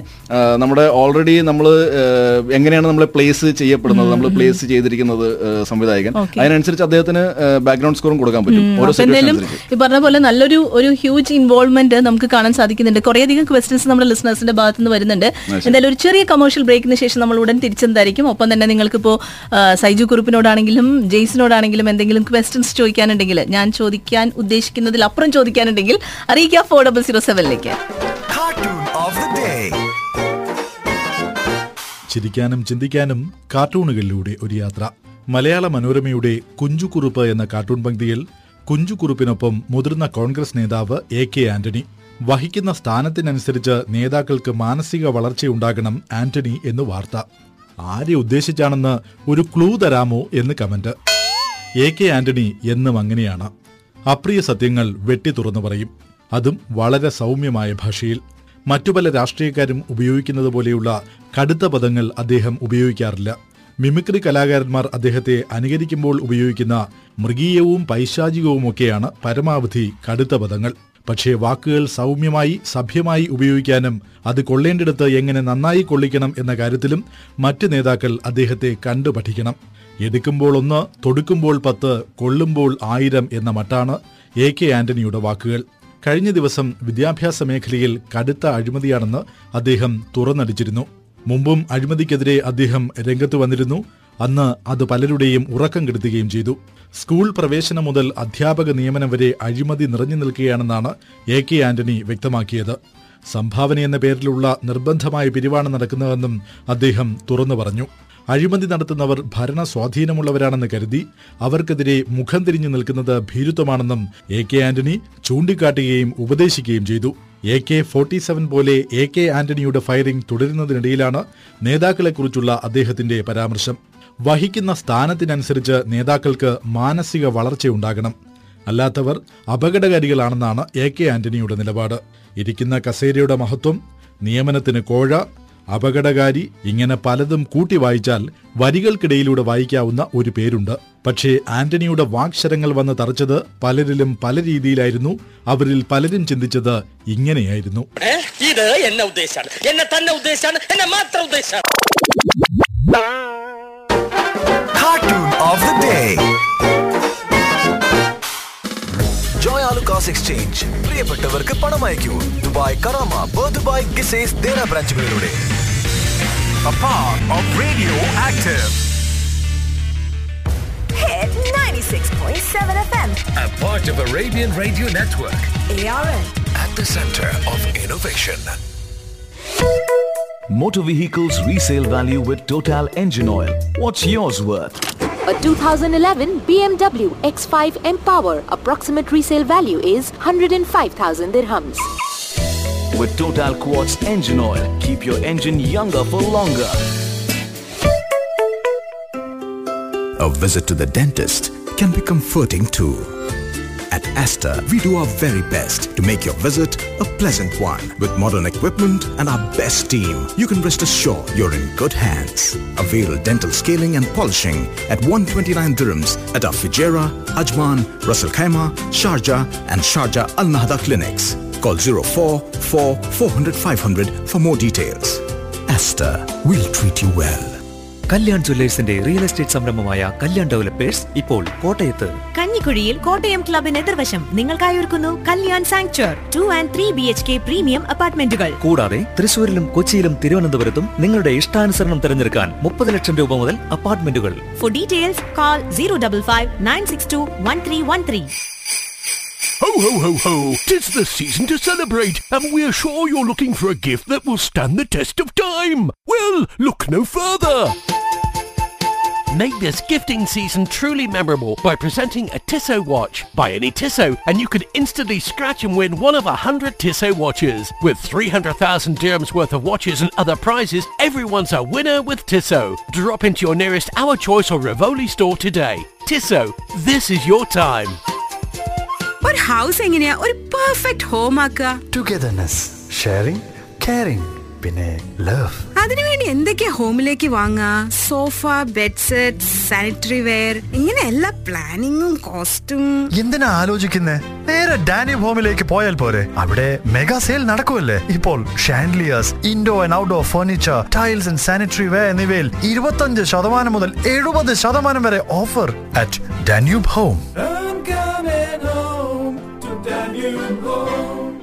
നമ്മുടെ ഓൾറെഡി നമ്മൾ എങ്ങനെയാണ് നമ്മൾ പ്ലേസ് ചെയ്യപ്പെടുന്നത് നമ്മൾ പ്ലേസ് ചെയ്തിരിക്കുന്നത് സംവിധായകൻ. അതിനനുസരിച്ച് അദ്ദേഹത്തിന് ബാക്ക്ഗ്രൗണ്ട് സ്കോറും കൊടുക്കാൻ പറ്റും. ഓരോ ഈ പറഞ്ഞ പോലെ നല്ലൊരു ഒരു ഹ്യൂജ് ഇൻവോൾവ്മെന്റ് നമുക്ക് കാണാൻ സാധിക്കുന്നുണ്ട്. കുറേയധികം ക്വസ്റ്റ്യൻസ് നമ്മുടെ ലിസണേഴ്സിന്റെ ഭാഗത്ത് നിന്ന് വരുന്നുണ്ട് എന്തായാലും ഒരു ചെറിയ കമേഴ്ഷ്യൽ ബ്രേക്കിന് ശേഷം നമ്മൾ ഉടൻ തിരിച്ചെന്തായിരിക്കും? ഒപ്പം തന്നെ നിങ്ങൾക്കിപ്പോ ആ, സൈജു കുറുപ്പിനോടാണെങ്കിലും ജെയ്സിനോടാണെങ്കിലും എന്തെങ്കിലും ക്വസ്റ്റ്യൻസ് ചോദിക്കാനുണ്ടെങ്കിൽ ഞാൻ ചോദിക്കാൻ ഉദ്ദേശിക്കുന്നതിൽ അപ്പുറം ചോദിക്കാനുണ്ടെങ്കിൽ അറിയിക്കുക ഫോർ ഡബിൾ സീറോ സെവനിലേക്ക്. ചിരിക്കാനും ചിന്തിക്കാനും കാർട്ടൂണുകളിലൂടെ ഒരു യാത്ര. മലയാള മനോരമയുടെ കുഞ്ചുകുറുപ്പ് എന്ന കാർട്ടൂൺ പങ്ക്തിയിൽ കുഞ്ചുകുറുപ്പിനൊപ്പം മുതിർന്ന കോൺഗ്രസ് നേതാവ് എ കെ ആന്റണി. വഹിക്കുന്ന സ്ഥാനത്തിനനുസരിച്ച് നേതാക്കൾക്ക് മാനസിക വളർച്ചയുണ്ടാകണം ആന്റണി എന്ന് വാർത്ത. ആരെ ഉദ്ദേശിച്ചാണെന്ന് ഒരു ക്ലൂ തരാമോ എന്ന് കമന്റ്. എ കെ ആന്റണി എന്നും അങ്ങനെയാണ്. അപ്രിയ സത്യങ്ങൾ വെട്ടി തുറന്നു പറയും. അതും വളരെ സൗമ്യമായ ഭാഷയിൽ. മറ്റു പല രാഷ്ട്രീയക്കാരും ഉപയോഗിക്കുന്നത് പോലെയുള്ള കടുത്ത പദങ്ങൾ അദ്ദേഹം ഉപയോഗിക്കാറില്ല. മിമിക്രി കലാകാരന്മാർ അദ്ദേഹത്തെ അനുകരിക്കുമ്പോൾ ഉപയോഗിക്കുന്ന മൃഗീയവും പൈശാചികവുമൊക്കെയാണ് പരമാവധി കടുത്ത പദങ്ങൾ. പക്ഷേ വാക്കുകൾ സൗമ്യമായി സഭ്യമായി ഉപയോഗിക്കാനും അത് കൊള്ളേണ്ടിടത്ത് എങ്ങനെ നന്നായി കൊള്ളിക്കണം എന്ന കാര്യത്തിലും മറ്റ് നേതാക്കൾ അദ്ദേഹത്തെ കണ്ടു പഠിക്കണം എടുക്കുമ്പോൾ ഒന്ന് തൊടുക്കുമ്പോൾ പത്ത് കൊള്ളുമ്പോൾ ആയിരം എന്ന മട്ടാണ് എ കെ ആന്റണിയുടെ വാക്കുകൾ. കഴിഞ്ഞ ദിവസം വിദ്യാഭ്യാസ മേഖലയിൽ കടുത്ത അഴിമതിയാണെന്ന് അദ്ദേഹം തുറന്നടിച്ചിരുന്നു. മുമ്പും അഴിമതിക്കെതിരെ അദ്ദേഹം രംഗത്ത് വന്നിരുന്നു. അന്ന് അത് പലരുടെയും ഉറക്കം കെടുത്തുകയും ചെയ്തു. സ്കൂൾ പ്രവേശനം മുതൽ അധ്യാപക നിയമനം വരെ അഴിമതി നിറഞ്ഞു നിൽക്കുകയാണെന്നാണ് എ കെ ആന്റണി വ്യക്തമാക്കിയത്. സംഭാവന എന്ന പേരിലുള്ള നിർബന്ധമായ പിരിവാണ് നടക്കുന്നതെന്നും അദ്ദേഹം തുറന്നു പറഞ്ഞു. അഴിമതി നടത്തുന്നവർ ഭരണ സ്വാധീനമുള്ളവരാണെന്ന് കരുതി അവർക്കെതിരെ മുഖം തിരിഞ്ഞു നിൽക്കുന്നത് ഭീരുത്വമാണെന്നും എ കെ ആന്റണി ചൂണ്ടിക്കാട്ടുകയും ഉപദേശിക്കുകയും ചെയ്തു. എ കെ ഫോർട്ടി സെവൻ പോലെ എ കെ ആന്റണിയുടെ ഫയറിംഗ് തുടരുന്നതിനിടയിലാണ് നേതാക്കളെക്കുറിച്ചുള്ള അദ്ദേഹത്തിന്റെ പരാമർശം. വഹിക്കുന്ന സ്ഥാനത്തിനനുസരിച്ച് നേതാക്കൾക്ക് മാനസിക വളർച്ചയുണ്ടാകണം. അല്ലാത്തവർ അപകടകാരികളാണെന്നാണ് എ കെ ആന്റണിയുടെ നിലപാട്. ഇരിക്കുന്ന കസേരയുടെ മഹത്വം നിയമനത്തിന് കോഴ അപകടകാരി ഇങ്ങനെ പലതും കൂട്ടി വായിച്ചാൽ വരികൾക്കിടയിലൂടെ വായിക്കാവുന്ന ഒരു പേരുണ്ട്. പക്ഷേ ആന്റണിയുടെ വാക്ശരങ്ങൾ വന്ന് തറച്ചത് പലരിലും പല രീതിയിലായിരുന്നു. അവരിൽ പലരും ചിന്തിച്ചത് ഇങ്ങനെയായിരുന്നു? ഇത് എന്നെ ഉദ്ദേശാണ്. എന്നെ തന്നെ ഉദ്ദേശാണ്. എന്നെ മാത്രം ഉദ്ദേശാണ്. എക്സ്ചേഞ്ച് പ്രിയപ്പെട്ടവർക്ക് പണം അയക്കൂ Dubai Karama Bur Dubai Ghusais Dena ബ്രാഞ്ചുകളിലൂടെ A part of Radio Active. Hit 96.7 FM. A part of Arabian Radio Network. ARN. At the center of innovation. Motor vehicles resale value with Total Engine Oil. What's yours worth? A 2011 BMW X5 M-Power approximate resale value is 105,000 dirhams. With Total Quartz Engine Oil, keep your engine younger for longer. A visit to the dentist can be comforting too. At Asta, we do our very best to make your visit a pleasant one. With modern equipment and our best team, you can rest assured you're in good hands. Avail dental scaling and polishing at 129 dirhams at our Fijera, Ajman, Russell Khaimah, Sharjah and Sharjah Al Nahda clinics. Call 044 400 500 for more details. Asta, we'll treat you well. Kalyan ജ്വല്ലേഴ്സിന്റെ real estate സംരംഭമായ കല്യാൺ ഡെവലപ്പേഴ്സ് ഇപ്പോൾ കോട്ടയത്ത് കഞ്ഞിക്കുഴിയിൽ കോട്ടയം ക്ലബിന് എതിർവശം നിങ്ങൾക്കായി ഒരുക്കുന്നു Kalyan sanctuary two and three B H K premium അപ്പാർട്ട്മെന്റുകൾ കൂടാതെ തൃശൂരിലും കൊച്ചിയിലും തിരുവനന്തപുരത്തും നിങ്ങളുടെ ഇഷ്ടാനുസരണം തിരഞ്ഞെടുക്കാൻ മുപ്പത് ലക്ഷം രൂപ മുതൽ അപ്പാർട്ട്മെന്റുകൾ for details call zero double five nine six two one three one three Ho, ho, ho, ho! Tis the season to celebrate, and we're sure you're looking for a gift that will stand the test of time. Well, look no further. Make this gifting season truly memorable by presenting a Tissot watch. Buy any Tissot and you can instantly scratch and win one of a hundred Tissot watches. With 300,000 dirhams worth of watches and other prizes, everyone's a winner with Tissot. Drop into your nearest Our Choice or Rivoli store today. Tissot, this is your time. ഒരു ഹൗസ് എങ്ങനെയാ ഒരു പെർഫെക്റ്റ് ഹോം ആക്കുക ടുഗദർനെസ് ഷെയറിംഗ് കെയറിംഗ് പിന്നെ ലവ് അതിനുവേണ്ടി എന്തൊക്കെയാ ഹോമിലേക്ക് വാങ്ങാ സോഫ ബെഡ്സെറ്റ് സാനിറ്ററി വെയർ ഇങ്ങനെ എല്ലാ പ്ലാനിങ്ങും കോസ്റ്റും എന്തിനാ ആലോചിക്കുന്നേ? നേരെ ഡാനി ഹോമിലേക്ക് പോയാൽ പോരെ. അവിടെ മെഗാ സെയിൽ നടക്കുമല്ലേ ഇപ്പോൾ chandeliers indo and outdoor furniture tiles and sanitary ware എന്നിവയിൽ ഇരുപത്തഞ്ച് ശതമാനം മുതൽ എഴുപത് ശതമാനം വരെ ഓഫർ അറ്റ് ഡാന്യൂബ് ഹോം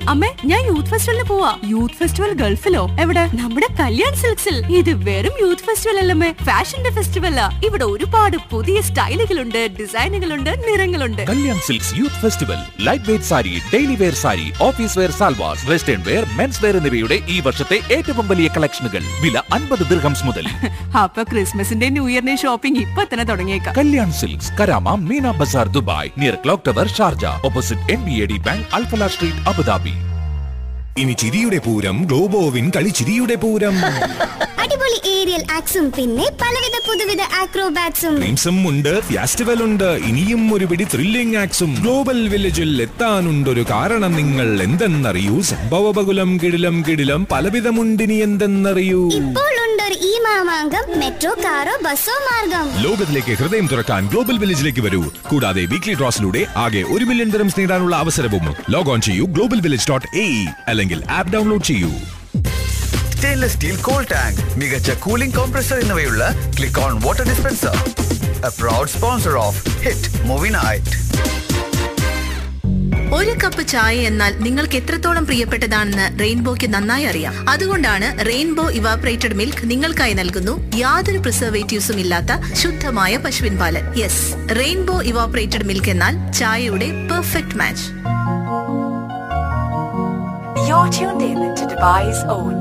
അമ്മേ ഞാൻ യൂത്ത് ഫെസ്റ്റിവലിന് പോവാ. യൂത്ത് ഫെസ്റ്റിവൽ ഗൾഫിലോ? എവിടെ? നമ്മുടെ കല്യാൺ സിൽക്സിൽ. ഇത് വെറും യൂത്ത് ഫെസ്റ്റിവൽ അല്ലമ്മേ. ഫാഷന്റെ ഫെസ്റ്റിവലാ. ഇവിടെ ഒരുപാട് പുതിയ സ്റ്റൈലുകളുണ്ട് ഡിസൈനുകളുണ്ട് നിറങ്ങളുണ്ട്. Kalyan Silks youth festival. Light weight sari daily wear sari office wear salwars western wear men's wear എന്നിവയുടെ ഈ വർഷത്തെ ഏറ്റവും വലിയ കളക്ഷനുകൾ. വില അൻപത് ദിർഹംസ് മുതൽ. അപ്പൊ ക്രിസ്മസിന്റെ ന്യൂ ഇയറിന്റെ ഷോപ്പിംഗ് ഇപ്പൊ തന്നെ തുടങ്ങിയേക്കാം. Kalyan Silks Karama Meena Bazaar Dubai near clock tower Sharjah opposite N B A D bank Al Falah street Abu Dhabi. ഇനി ചിരിയുടെ പൂരം ഗ്ലോബോവിൻ കളിച്ചിരിയുടെ പൂരം. അടിപൊളി ഏരിയൽ ആക്സും പിന്നെ പലവിധ പുതുവിധ ആക്രോബാറ്റ്സും ഡ്രീംസും ഉണ്ട് ഫാസ്റ്റിവൽ ഉണ്ട് ഇനിയും ഒരു പിടി ത്രില്ലിംഗ് ആക്സും ഗ്ലോബൽ വില്ലേജിൽ എത്താനുണ്ടൊരു കാരണം നിങ്ങൾ എന്തെന്നറിയൂ? സംഭവ ബകുലം കിടിലം കിടിലം പലവിധമുണ്ടിനി എന്തെന്നറിയൂ? ഇപ്പോൾ ഉണ്ടൊരു ഈ മാമാങ്കം മെട്രോ കാറോ ബസ്സോ മാർഗം. ലോകത്തിലേക്ക് ഹൃദയം തുറക്കാൻ ഗ്ലോബൽ വില്ലേജിലേക്ക് വരൂ. കൂടാതെ വീക്ക്ലി ഡ്രോസിലൂടെ ആകെ ഒരു മില്യൺ തരം നേടാനുള്ള അവസരവും. ലോഗ് ഓൺ ചെയ്യൂ ഗ്ലോബൽ വില്ലേജ് ഡോട്ട് എ അല്ലെങ്കിൽ ആപ്പ് ഡൗൺലോഡ് ചെയ്യൂ. സ്റ്റെയിൻലെസ് സ്റ്റീൽ കോൾ ടാങ്ക് മികച്ച കൂളിംഗ് കോംപ്രസർ എന്നിവയുള്ള click on water dispenser a proud sponsor of hit movie night ഒരു കപ്പ് ചായ എന്നാൽ നിങ്ങൾക്ക് എത്രത്തോളം പ്രിയപ്പെട്ടതാണെന്ന് റെയിൻബോയ്ക്ക് നന്നായി അറിയാം. അതുകൊണ്ടാണ് റെയിൻബോ ഇവാപറേറ്റഡ് മിൽക്ക് നിങ്ങൾക്കായി നൽകുന്നു. യാതൊരു പ്രിസർവേറ്റീവ്സും ഇല്ലാത്ത ശുദ്ധമായ പശുവിൻ പാൽ യെസ് റെയിൻബോ ഇവാപറേറ്റഡ് മിൽക്ക് എന്നാൽ ചായയുടെ perfect match. You're tuned in to Dubai's own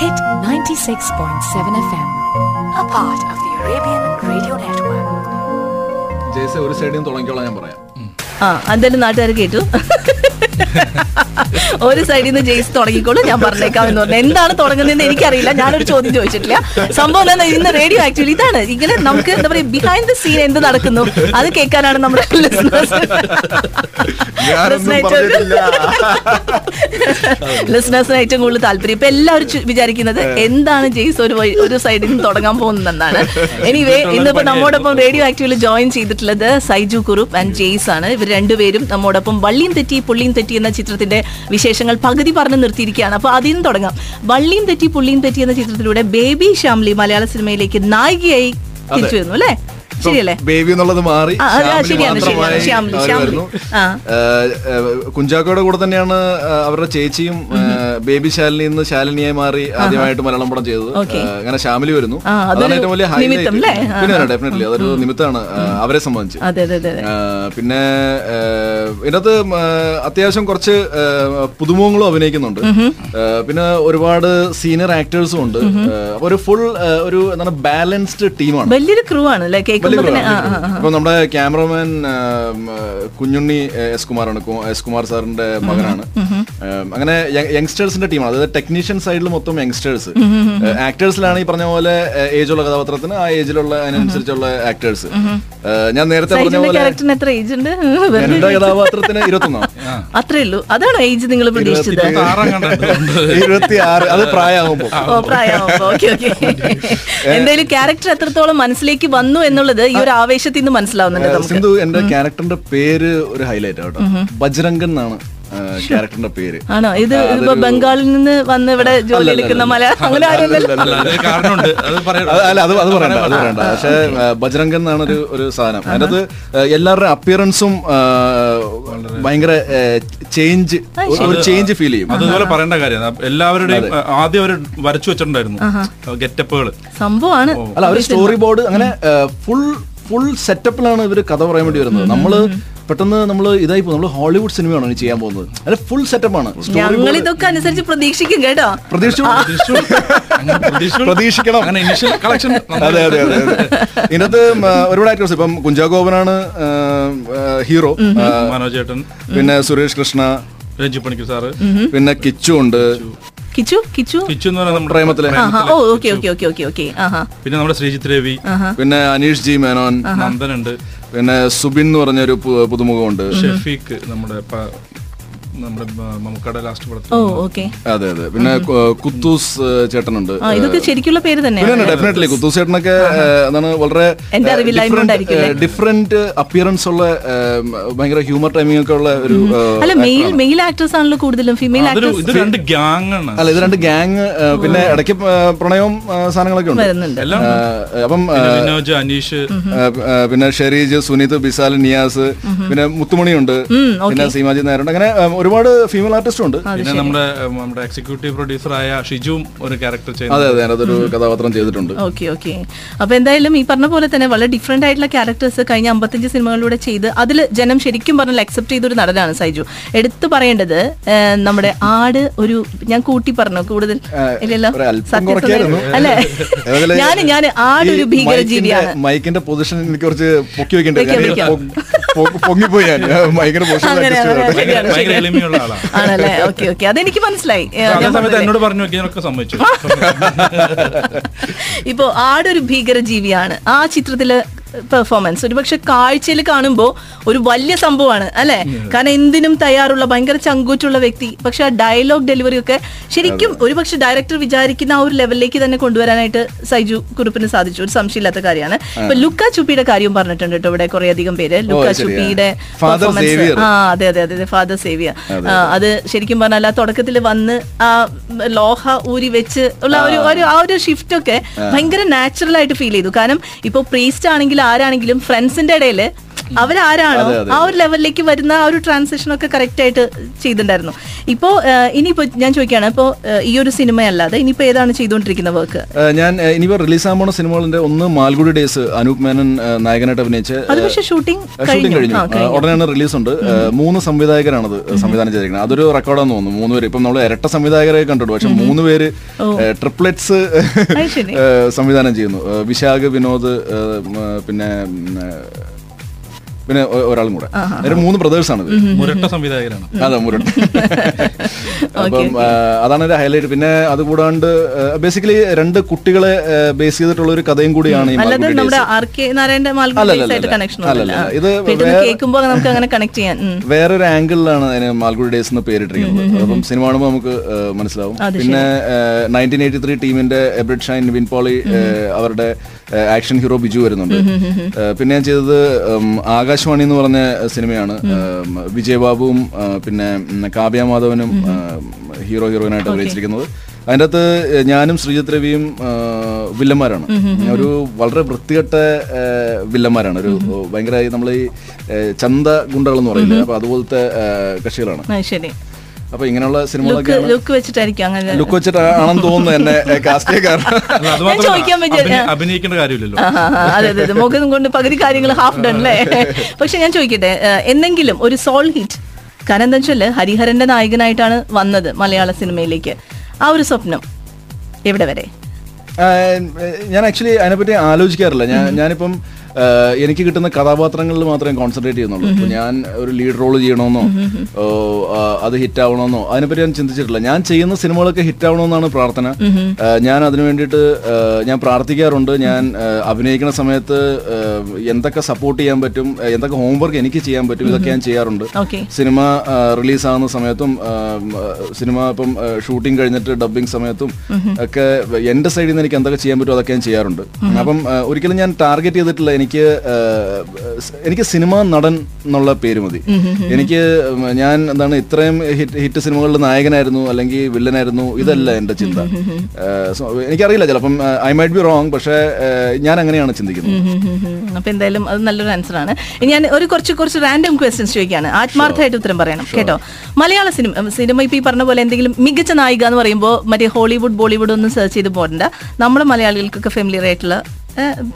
Hit 96.7 FM, a part of the Arabian Radio Network. ഒരു സൈഡിൽ നിന്ന് തുടങ്ങിക്കോളാം ഞാൻ പറയാം. ആ എന്തായാലും നാട്ടുകാർ കേട്ടു. ഒരു സൈഡിൽ നിന്ന് ജെയ്സ് തുടങ്ങിക്കോളൂ ഞാൻ പറഞ്ഞേക്കാം എന്ന് പറഞ്ഞു. എന്താണ് തുടങ്ങുന്നതെന്ന് എനിക്കറിയില്ല ഞാനൊരു ചോദ്യം ചോദിച്ചിട്ടില്ല. സംഭവം എന്താ ഇന്ന് റേഡിയോ ആക്ച്വലി ഇതാണ്. ഇങ്ങനെ നമുക്ക് എന്താ പറയുക ബിഹൈൻഡ് ദ സീൻ എന്ത് നടക്കുന്നു അത് കേൾക്കാനാണ് നമ്മുടെ ലിസ്ണേഴ്സിന് ഏറ്റവും കൂടുതൽ താല്പര്യം. ഇപ്പൊ എല്ലാവരും വിചാരിക്കുന്നത് എന്താണ് ജെയ്സ് ഒരു ഒരു സൈഡിൽ നിന്ന് തുടങ്ങാൻ പോകുന്നതെന്നാണ്. എനിവേ ഇന്നിപ്പോ നമ്മോടൊപ്പം റേഡിയോ ആക്റ്റീവിൽ ജോയിൻ ചെയ്തിട്ടുള്ളത് സൈജു കുറുപ്പ് ആൻഡ് ജെയ്സ് ആണ്. ഇവർ രണ്ടുപേരും നമ്മോടൊപ്പം വള്ളിയും തെറ്റി പുള്ളിയും തെറ്റി എന്ന ചിത്രത്തിന്റെ വിശേഷങ്ങൾ പകുതി പറഞ്ഞു നിർത്തിയിരിക്കുകയാണ്. അപ്പൊ അതിൽ നിന്ന് തുടങ്ങാം. വള്ളിയും തെറ്റി പുള്ളിയും തെറ്റി എന്ന ചിത്രത്തിലൂടെ ബേബി ഷാംലി മലയാള സിനിമയിലേക്ക് നായികയായി തിരിച്ചു വരുന്നു അല്ലേ? ശരിയല്ലേ? ബേബി എന്നുള്ളത് മാറി. കുഞ്ചാക്കോയുടെ കൂടെ തന്നെയാണ് അവരുടെ ചേച്ചിയും ബേബി ശാലിനി നിന്ന് ശാലിനിയായി മാറി ആദ്യമായിട്ട് മലയാളം പടം ചെയ്തത്. അങ്ങനെ ശ്യാമിലി വരുന്നു. അതാണ് ഏറ്റവും വലിയ? ഹൈലൈറ്റ് പിന്നെ. ഡെഫിനറ്റ്ലി അതൊരു നിമിത്തമാണ് അവരെ സംബന്ധിച്ച്. പിന്നെ ഇതിനകത്ത് അത്യാവശ്യം കുറച്ച് പുതുമുഖങ്ങളും അഭിനയിക്കുന്നുണ്ട്. പിന്നെ ഒരുപാട് സീനിയർ ആക്ടേഴ്സും ഉണ്ട്. ഒരു ഫുൾ ഒരു എന്താണ് ബാലൻസ്ഡ് ടീമാണ് വലിയൊരു ക്രൂ ആണ് ഇപ്പൊ നമ്മുടെ ക്യാമറമാൻ കുഞ്ഞുണ്ണി എസ് കുമാറാണ്. എസ് കുമാർ സാറിന്റെ മകനാണ്. അങ്ങനെ യങ്സ്റ്റേഴ്സിന്റെ ടീമാണ്. അതായത് ടെക്നീഷ്യൻ സൈഡിൽ മൊത്തം യങ്സ്റ്റേഴ്സ്. ആക്ടേഴ്സിലാണ് ഈ പറഞ്ഞ പോലെ ഏജ് ഉള്ള കഥാപാത്രത്തിന് ആ ഏജിലുള്ള അതിനനുസരിച്ചുള്ള ആക്ടേഴ്സ്. ഞാൻ നേരത്തെ പറഞ്ഞ പോലെ ക്യാരക്ടറിന് എത്ര ഏജ് ഉണ്ട് എന്റെ കഥാപാത്രത്തിന് ഇരുപത്തൊന്നാണ് അത്രേ ഉള്ളൂ. അതാണ് ഏജ് നിങ്ങൾ പ്രതീക്ഷിച്ചത്? ഇരുപത്തി ആറ് അത് പ്രായമാകുമ്പോ. ഓ പ്രായമാകുമ്പോ. Okay okay. എന്തായാലും ക്യാരക്ടർ എത്രത്തോളം മനസ്സിലേക്ക് വന്നു എന്നുള്ളത് ഈ ഒരു ആവേശത്തിൽ നിന്ന് മനസ്സിലാവുന്നുണ്ട് സിന്ധു എന്റെ ക്യാരക്ടറിന്റെ പേര് ഒരു ഹൈലൈറ്റ് ആട്ടോ ബജ്രംഗൻ എന്നാണ്. ക്യാരക്ടറിന്റെ പേര്. ആണോ? ഇത് ആ, ഇപ്പൊ ബംഗാളിൽ നിന്ന് വന്ന് ഇവിടെ ജോലി എടുക്കുന്ന മലയാളം അങ്ങനെ അല്ല, അത് അത് അല്ല അത് അത് പറയണ്ട അത് പറയണ്ട. പക്ഷേ ബജ്രംഗൻ എന്നാണ് ഒരു ഒരു സാധനം. അതിനകത്ത് എല്ലാവരുടെ അപ്പിയറൻസും ഭയങ്കര ചേഞ്ച് ഒരു ചേഞ്ച് ഫീൽ ചെയ്യും. അതുപോലെ പറയേണ്ട കാര്യം. എല്ലാവരുടെയും ആദ്യം അവർ വരച്ചു വെച്ചിട്ടുണ്ടായിരുന്നു. ഗെറ്റപ്പുകൾ സംഭവമാണ്. അല്ല ഒരു സ്റ്റോറി ബോർഡ് അങ്ങനെ ഫുൾ ഫുൾ സെറ്റപ്പിലാണ് ഇവർ കഥ പറയാൻ വേണ്ടി വരുന്നത്. നമ്മൾ പെട്ടെന്ന് നമ്മൾ ഇതായി പോകും. നമ്മൾ ഹോളിവുഡ് സിനിമയാണ് ഇനി ചെയ്യാൻ പോകുന്നത്? അല്ല ഫുൾ സെറ്റപ്പ് ആണ്. ഞങ്ങൾ ഇതൊക്കെ അനുസരിച്ച് പ്രതീക്ഷിക്കും കേട്ടോ. പ്രതീക്ഷിക്കണം. അങ്ങനെ ഇനിഷ്യൽ കളക്ഷൻ അതെ അതെ അതെ. ഇതിനകത്ത് ഒരുപാട് ആക്ടേഴ്സ് ഇപ്പം കുഞ്ചാഗോപനാണ് ഹീറോ. മനോജേട്ടൻ പിന്നെ സുരേഷ് കൃഷ്ണ. രഞ്ജിപ്പണിക്കു പണിക്കർ സാറ്. പിന്നെ കിച്ചു ഉണ്ട്. കിച്ചു കിച്ചു? കിച്ചു എന്ന് പറഞ്ഞാൽ നമ്മുടെ പ്രേമത്തിലെ ഓ okay okay okay okay okay. പിന്നെ നമ്മുടെ ശ്രീജിത്ത് രവി പിന്നെ അനീഷ് ജി മേനോൻ നന്ദനുണ്ട്. പിന്നെ സുബിൻ എന്ന് പറഞ്ഞൊരു ഒരു പുതുമുഖമുണ്ട്. ഷെഫീഖ് നമ്മുടെ നമ്മുടെ മമ്മൂക്കയുടെ ലാസ്റ്റ് പടത്തിൽ അതെ അതെ. പിന്നെ കുത്തൂസ് ചേട്ടനുണ്ട്. ആ ഇതൊക്കെ ശരിക്കുള്ള പേര് തന്നെ ഡെഫിനറ്റ്ലി കുത്തൂസ് ചേട്ടനൊക്കെ എന്താണ് വളരെ? ഡിഫറെന്റ് അപ്പിയറൻസ് ഉള്ള ഭയങ്കര ഹ്യൂമർ ടൈമിംഗ് ഒക്കെ ഉള്ള ഒരു അല്ല മെയിൽ മെയിൽ ആക്ടേഴ്സ് ആണല്ലോ കൂടുതലും. ഫീമെയിൽ ആക്ടേഴ്സ് ഇത് രണ്ട് ഗ്യാങ് ആണ്. അല്ല ഇത് രണ്ട് ഗ്യാങ് പിന്നെ ഇടയ്ക്ക് പ്രണയവും സാധനങ്ങളൊക്കെ ഉണ്ട്. അപ്പം വിനോജ് അനീഷ്. പിന്നെ ഷെരീജ് സുനീത് ബിസാൽ നിയാസ് പിന്നെ മുത്തുമണിയുണ്ട്. പിന്നെ സീമാജി നായരുണ്ട്. അങ്ങനെ ഒരുപാട് ഫീമെയിൽ ആർട്ടിസ്റ്റും ഉണ്ട്. പിന്നെ നമ്മുടെ നമ്മുടെ എക്സിക്യൂട്ടീവ് പ്രൊഡ്യൂസറായ ഷിജുവും ഒരു ക്യാരക്ടർ അതെ ചെയ്യുന്നത് അതെ അതൊരു കഥാപാത്രം ചെയ്തിട്ടുണ്ട്. Okay okay. അപ്പൊ എന്തായാലും ഈ പറഞ്ഞ പോലെ തന്നെ വളരെ ഡിഫറെന്റ് ആയിട്ടുള്ള ക്യാരക്ടേഴ്സ് കഴിഞ്ഞ അമ്പത്തഞ്ച് സിനിമകളിലൂടെ ചെയ്ത് അതിൽ ജനം ശരിക്കും പറഞ്ഞാൽ അക്സെപ്റ്റ് ചെയ്തൊരു നടനാണ് സൈജു. എടുത്തു പറയേണ്ടത് നമ്മുടെ ആട് ഒരു ഞാൻ കൂട്ടി പറഞ്ഞു കൂടുതൽ ഇല്ലല്ലോ. അല്ലേ? ഞാൻ ഞാൻ ആട് ഒരു ഭീകര മൈക്കിന്റെ- ജീവിയാണ് മൈക്കിന്റെ പൊസിഷൻ എനിക്ക് കുറച്ച് പൊക്കി വെക്കേണ്ടി പൊങ്ങിപ്പോയി ഞാൻ. മൈക്കിന്റെ പൊസിഷൻ എളിമയുള്ള ആളാണ് ആണല്ലേ? Okay okay. അതെനിക്ക് മനസ്സിലായി. അതേ സമയത്ത് എന്നോട് പറഞ്ഞു നോക്കിയതിനൊക്കെ സമ്മതിച്ചു. ഇപ്പോ ആടൊരു ഭീകര ജീവിയാണ് ആ ചിത്രത്തിൽ പെർഫോമൻസ് ഒരുപക്ഷെ കാഴ്ചയിൽ കാണുമ്പോൾ ഒരു വലിയ സംഭവമാണ് അല്ലെ? കാരണം എന്തിനും തയ്യാറുള്ള ഭയങ്കര ചങ്കൂറ്റുള്ള വ്യക്തി. പക്ഷെ ആ ഡയലോഗ് ഡെലിവറി ഒക്കെ ശരിക്കും ഒരുപക്ഷെ ഡയറക്ടർ വിചാരിക്കുന്ന ആ ഒരു ലെവലിലേക്ക് തന്നെ കൊണ്ടുവരാനായിട്ട് സൈജു കുറുപ്പിന് സാധിച്ചു. ഒരു സംശയമില്ലാത്ത കാര്യമാണ്. ഇപ്പൊ ലുക്ക ചുപ്പിയുടെ കാര്യം പറഞ്ഞിട്ടുണ്ട് കേട്ടോ ഇവിടെ കുറെ അധികം പേര്. ലുക്ക ചുപ്പിയുടെ പെർഫോമൻസ് ആ അതെ അതെ അതെ ഫാദർ സേവിയ അത് ശരിക്കും പറഞ്ഞാൽ ആ തുടക്കത്തിൽ വന്ന് ആ ലോഹ ഊരി വെച്ച് ഉള്ള ഒരു ആ ഒരു ഷിഫ്റ്റ് ഒക്കെ ഭയങ്കര നാച്ചുറൽ ആയിട്ട് ഫീൽ ചെയ്തു. കാരണം ഇപ്പൊ പ്രീസ്റ്റ് ആണെങ്കിലും ആരാണെങ്കിലും ഫ്രണ്ട്സിന്റെ ഇടയിൽ അവരാരാണോ ആ ഒരു ലെവലിലേക്ക് വരുന്ന ആ ഒരു ട്രാൻസിഷൻ ഒക്കെ കറക്റ്റ് ആയിട്ട് ചെയ്തിട്ടുണ്ടായിരുന്നു. ഇപ്പോ ഇനിയിപ്പോ ഞാൻ ചോദിക്കുകയാണ് ഇപ്പോ ഈ ഒരു സിനിമ അല്ലാതെ ഇനിയിപ്പോ ഏതാണ് ചെയ്തുകൊണ്ടിരിക്കുന്ന വർക്ക് ഞാൻ ഇനിയിപ്പോ റിലീസ് ആകാൻ പോണ സിനിമകളുടെ ഒന്ന് മാൽഗുഡി ഡേയ്സ് അനൂപ് മേനൻ നായകനായിട്ട് അഭിനയിച്ച് അത് പക്ഷെ ഷൂട്ടിംഗ് ഷൂട്ടിംഗ് കഴിഞ്ഞു. ഉടനെയാണ് റിലീസ് ഉണ്ട്. മൂന്ന് സംവിധായകരാണത് സംവിധാനം ചെയ്തിരിക്കുന്നത്. അതൊരു റെക്കോർഡാന്ന് തോന്നുന്നു മൂന്ന് പേര്. ഇപ്പം നമ്മൾ ഇരട്ട സംവിധായകരെ കണ്ടിട്ടു പക്ഷെ മൂന്ന് പേര് ട്രിപ്ലെറ്റ്സ് സംവിധാനം ചെയ്യുന്നു. വിശാഖ് വിനോദ് പിന്നെ പിന്നെ ഒരാളും കൂടെ. ഒരു മൂന്ന് ബ്രദേഴ്സ് ആണ് ഇത്. മുരട്ട സംവിധായകരാണ്. അതെ മുരട്ട. അപ്പം അതാണ് ഒരു ഹൈലൈറ്റ് പിന്നെ അതുകൂടാണ്ട് ബേസിക്കലി രണ്ട് കുട്ടികളെ ബേസ് ചെയ്തിട്ടുള്ള ഒരു കഥയും കൂടിയാണ്. ഇത്. വേറൊരു ആംഗിളിലാണ് അതിന് മാൽഗുഡി ഡേയ്സ് എന്ന് പേരിട്ടിരിക്കുന്നത്. അപ്പം സിനിമ കാണുമ്പോൾ നമുക്ക് മനസ്സിലാവും. പിന്നെ നയന്റീൻ എയ്റ്റി ത്രീ ടീമിന്റെ എബ്രിഡ് ഷൈൻ വിൻപോളി അവരുടെ ആക്ഷൻ ഹീറോ ബിജു വരുന്നുണ്ട്. പിന്നെ ഞാൻ ചെയ്തത് ആകാശവാണി എന്ന് പറഞ്ഞ സിനിമയാണ്. വിജയബാബുവും പിന്നെ കാവ്യ മാധവനും ഹീറോ ഹീറോയിനായിട്ട് അഭിനയിച്ചിരിക്കുന്നത്. അതിന്റെ അകത്ത് ഞാനും ശ്രീജിത് രവിയും വില്ലന്മാരാണ്. ഒരു വളരെ വൃത്തികെട്ട വില്ലന്മാരാണ്. ഒരു ഭയങ്കര നമ്മൾ ഈ ചന്ത ഗുണ്ടകൾ എന്ന് പറയില്ലേ അപ്പൊ അതുപോലത്തെ കക്ഷികളാണ്. ശരി. അപ്പൊ ഇങ്ങനെയുള്ള സിനിമകളൊക്കെ ലുക്ക് വെച്ചിട്ടായിരിക്കും അങ്ങനെ. ലുക്ക് വെച്ചിട്ടാണെന്ന് തോന്നുന്നു എന്നെ കാസ്റ്റ് കാരണം. അഭിനയിക്കേണ്ട കാര്യമില്ലല്ലോ. അതെ അതെ മുഖം കൊണ്ട് പകുതി കാര്യങ്ങൾ ഹാഫ് ഡൺ അല്ലേ പക്ഷെ ഞാൻ ചോദിക്കട്ടെ എന്തെങ്കിലും ഒരു സോൾ ഹിറ്റ് കാരണം എന്താ വെച്ചാൽ ഹരിഹരന്റെ നായകനായിട്ടാണ് വന്നത് മലയാള സിനിമയിലേക്ക്. ആ ഒരു സ്വപ്നം എവിടെ വരെ? ഞാൻ ആക്ച്വലി അതിനെപ്പറ്റി ആലോചിക്കാറില്ല. ഞാൻ ഞാനിപ്പം എനിക്ക് കിട്ടുന്ന കഥാപാത്രങ്ങളിൽ മാത്രമേ കോൺസെൻട്രേറ്റ് ചെയ്യുന്നുള്ളൂ. ഞാൻ ഒരു ലീഡ് റോൾ ചെയ്യണമെന്നോ അത് ഹിറ്റ് ആവണമെന്നോ അതിനെപ്പറ്റി ഞാൻ ചിന്തിച്ചിട്ടില്ല. ഞാൻ ചെയ്യുന്ന സിനിമകളൊക്കെ ഹിറ്റ് ആവണമെന്നാണ് പ്രാർത്ഥന. ഞാൻ അതിനു വേണ്ടിയിട്ട് ഞാൻ പ്രാർത്ഥിക്കാറുണ്ട്. ഞാൻ അഭിനയിക്കുന്ന സമയത്ത് എന്തൊക്കെ സപ്പോർട്ട് ചെയ്യാൻ പറ്റും എന്തൊക്കെ ഹോംവർക്ക് എനിക്ക് ചെയ്യാൻ പറ്റും ഇതൊക്കെ ഞാൻ ചെയ്യാറുണ്ട്. സിനിമ റിലീസ് ആകുന്ന സമയത്തും സിനിമ ഇപ്പം ഷൂട്ടിംഗ് കഴിഞ്ഞിട്ട് ഡബിങ് സമയത്തും ഒക്കെ എന്റെ സൈഡിൽ നിന്ന് എനിക്ക് എന്തൊക്കെ ചെയ്യാൻ പറ്റും അതൊക്കെ ഞാൻ ചെയ്യാറുണ്ട്. അപ്പം ഒരിക്കലും ഞാൻ ടാർഗറ്റ് ചെയ്തിട്ടില്ല എനിക്ക് എനിക്ക് സിനിമ നടൻ എന്നുള്ള പേര് മതി. എനിക്ക് ഞാൻ എന്താണ് ഇത്രയും ഹിറ്റ് ഹിറ്റ് സിനിമകളിൽ നായകനായിരുന്നു അല്ലെങ്കിൽ വില്ലനായിരുന്നു ഇതല്ല എന്റെ ചിന്ത. എനിക്കറിയില്ല ചിലപ്പം ഐ മൈറ്റ് ബി റോങ് പക്ഷേ ഞാൻ അങ്ങനെയാണ് ചിന്തിക്കുന്നത്. അപ്പൊ എന്തായാലും അത് നല്ലൊരു ആൻസർ ആണ്. ഞാൻ ഒരു കുറച്ച് കുറച്ച് റാൻഡം ക്വസ്റ്റ്യൻസ് ചോദിക്കുകയാണ്. ആത്മാർത്ഥമായിട്ട് ഉത്തരം പറയണം കേട്ടോ? മലയാള സിനിമ സിനിമ ഇപ്പൊ ഈ പറഞ്ഞ പോലെ എന്തെങ്കിലും മികച്ച നായിക എന്ന് പറയുമ്പോൾ മറ്റേ ഹോളിവുഡ് ബോളിവുഡ് ഒന്നും സെർച്ച് ചെയ്ത് പോകണ്ട നമ്മൾ മലയാളികൾക്കൊക്കെ ഫെമിലിയർ ആയിട്ടുള്ള